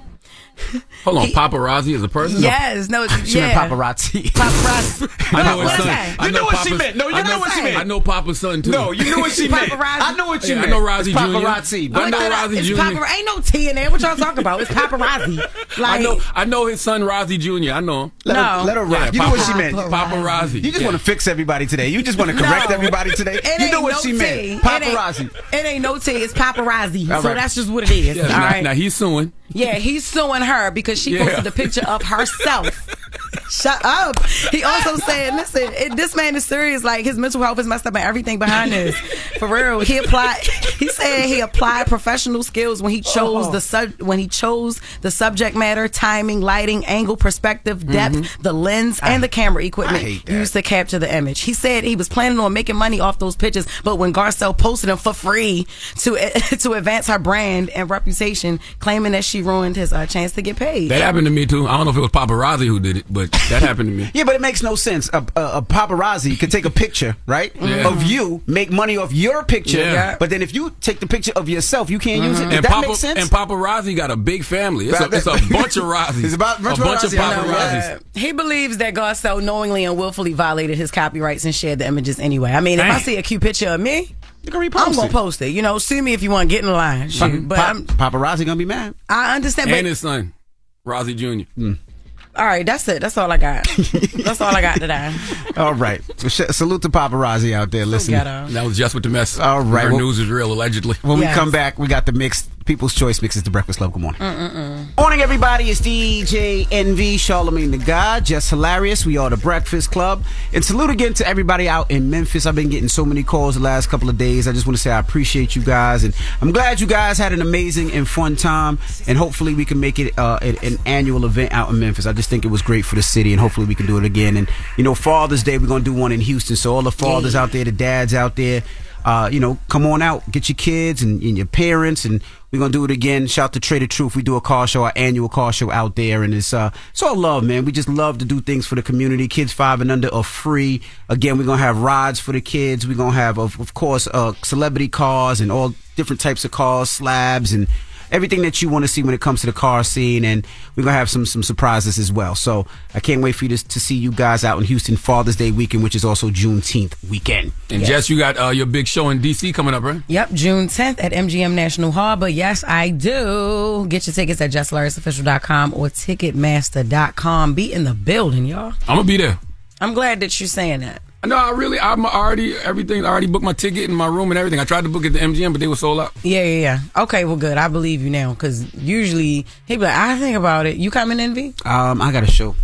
<laughs> Hold on, paparazzi is a person. yes no <laughs> She yeah meant paparazzi. <laughs> paparazzi I know What son. is that? I You know what she meant. No, you I know what she meant. I know Papa's son too. No, you know what she meant. Paparazzi. I know what she Yeah, I know Rozzy Jr. paparazzi. I know Like, it's Jr. papar- ain't no T in there. What y'all talking about? It's paparazzi. Like, I know. I know his son Rozzy Jr. I know him. Let No. her, let her rock. Yeah, you know what she meant. Paparazzi. You just Yeah. want to fix everybody today. You just want to correct No. everybody today. It you know what no she T. meant. It ain't- Paparazzi. It ain't no T. It's paparazzi. So that's just what it is. Yes, all now, right. now he's suing. Yeah, he's suing her because she Yeah. posted a picture of herself. <laughs> Shut up. He also said, listen, it, this man is serious. Like, his mental health is messed up and everything behind this. For real. He applied, he said he applied professional skills when he chose the sub, when he chose the subject matter, timing, lighting, angle, perspective, depth, the lens, and the camera equipment hate used to capture the image. He said he was planning on making money off those pictures, but when Garcelle posted them for free to, <laughs> to advance her brand and reputation, claiming that she ruined his uh, chance to get paid. That happened to me too. I don't know if it was paparazzi who did it, but that happened to me. Yeah, but it makes no sense. A, a, a paparazzi could take a picture, right, Yeah. of you, make money off your picture, Yeah. but then if you take the picture of yourself, you can't use it. Does And, that Papa, make sense? and paparazzi got a big family. It's a, it's a bunch of Razzies. It's about- a bunch bunch of of paparazzis. Uh, he believes that Garcelle knowingly and willfully violated his copyrights and shared the images anyway. I mean, if I see a cute picture of me, you can repost I'm gonna it. post it. You know, see me if you want to get in the line. Pa- Shoot, but pa- I'm, paparazzi gonna be mad. I understand. And But his son, Rozzy Jr. all right, that's it. That's all I got. <laughs> that's all I got today. All right. So sh- salute to paparazzi out there listening. ghetto. That was Jess with the mess. All right, Her well- news is real, allegedly. When Yes. we come back, we got the mixed People's Choice mixes. The Breakfast Club. Good morning. Mm-mm-mm. Morning, everybody. It's DJ Envy, Charlemagne the God, Jess Hilarious. We are the Breakfast Club. And salute again to everybody out in Memphis. I've been getting so many calls the last couple of days. I just want to say I appreciate you guys. And I'm glad you guys had an amazing and fun time. And hopefully we can make it uh, an, an annual event out in Memphis. I just think it was great for the city. And hopefully we can do it again. And, you know, Father's Day, we're going to do one in Houston. So all the fathers out there, the dads out there, uh, you know, come on out, get your kids and, and your parents, and we're gonna do it again. Shout to Trae tha Truth. We do a car show, our annual car show out there, and it's uh, it's all love, man. We just love to do things for the community. Kids five and under are free. Again, we're gonna have rides for the kids. We're gonna have, of, of course, uh, celebrity cars and all different types of cars, slabs, and everything that you want to see when it comes to the car scene, and we're gonna have some some surprises as well. So I can't wait for you to, to see you guys out in Houston Father's Day weekend, which is also Juneteenth weekend. And Jess, you got uh, your big show in DC coming up, right? Yep, June 10th at MGM National Harbor. But yes, I do. Get your tickets at JessLarisOfficial.com or Ticketmaster.com. Be in the building, y'all. I'm gonna be there. I'm glad that you're saying that. No, I really, I'm already everything. I already booked my ticket and my room and everything. I tried to book at the MGM, but they were sold out. Yeah, yeah, yeah. Okay, well, good. I believe you now because usually he'd be like, I think about it. You coming, Envy? Um, I got a show.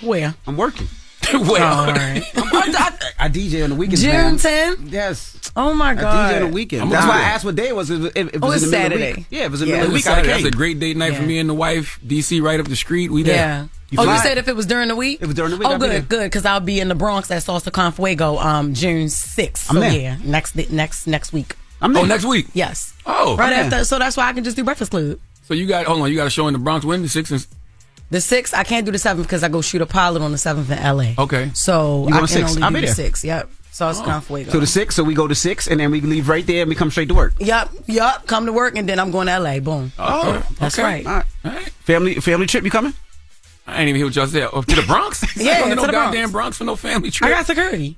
Where? I'm working. <laughs> Where? Oh, all right. <laughs> I, I DJ on the weekends. June man. 10th? Yes. Oh my I God. DJ on the weekend. I'm That's why I asked what day it was. If, if, if it Oh, was it's in the middle of the Saturday. week. Yeah, if it was in Yeah, the middle of the week. I Saturday. That's a great date night for me and the wife. DC, right up the street. We there. Yeah. You oh, you said if it was during the week? It was during the week, Oh, I'll good, there. good. Because I'll be in the Bronx at Salsa Con Fuego um, June 6th. I'm so, there. yeah, next next next week. I'm there. Oh, next week. Yes. Oh, Right yeah. after. So that's why I can just do Breakfast Club. So you got hold on. You got a show in the Bronx. When the sixth and The 6th, I can't do the 7th because I go shoot a pilot on the 7th in LA. okay. So You I going can six? only I'll do the there. 6th. Yep. Salsa Con Fuego. So the sixth, so we go to six, and then we leave right there, and we come straight to work. Yep, yep. Come to work and then I'm going to LA. Boom. Oh, That's okay. right. All right. All right. Family family trip, you coming? I ain't even hear what y'all said. Oh, to the Bronx? <laughs> Yeah, Going to no the Bronx. goddamn Bronx for no family trip. I got security.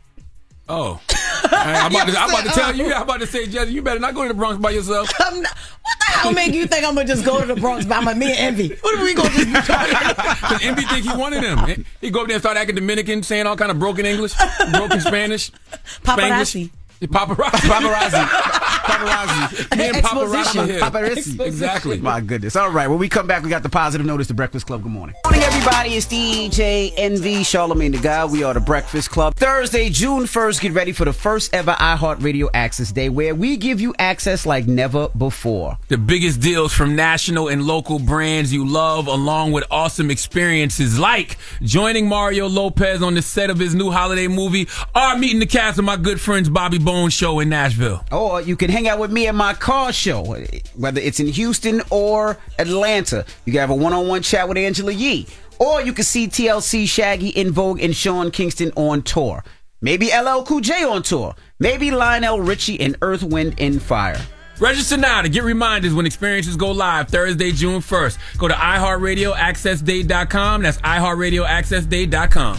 Oh. I'm about, to, I'm about to tell you. I'm about to say, Jesse, you better not go to the Bronx by yourself. <laughs> I'm not, what the hell make you think I'm gonna just go to the Bronx by my me and Envy? What are we gonna just be talking? Because <laughs> Envy think he wanted him. He go up there and start acting Dominican, saying all kind of broken English, broken Spanish, Paparazzi. Spanglish. Paparazzi. <laughs> Paparazzi. Paparazzi. Me and Exposition. Paparazzi. Paparazzi. Exactly. My goodness. All right. When we come back, we got the positive notice. The Breakfast Club. Good morning. Morning, everybody. It's DJ Envy Charlemagne the God. We are the Breakfast Club. Thursday, June 1st. Get ready for the first ever iHeartRadio Access Day, where we give you access like never before. The biggest deals from national and local brands you love, along with awesome experiences like joining Mario Lopez on the set of his new holiday movie, or meeting the cast of my good friends Bobby Bones show in Nashville. Or you can hang out with me at my car show, whether it's in Houston or Atlanta. You can have a one-on-one chat with Angela Yee. Or you can see TLC, Shaggy, En Vogue, and Sean Kingston on tour. Maybe LL Cool J on tour. Maybe Lionel Richie and Earth, Wind, and Fire. Register now to get reminders when experiences go live Thursday, June 1st. Go to iHeartRadioAccessDay.com. That's iHeartRadioAccessDay.com.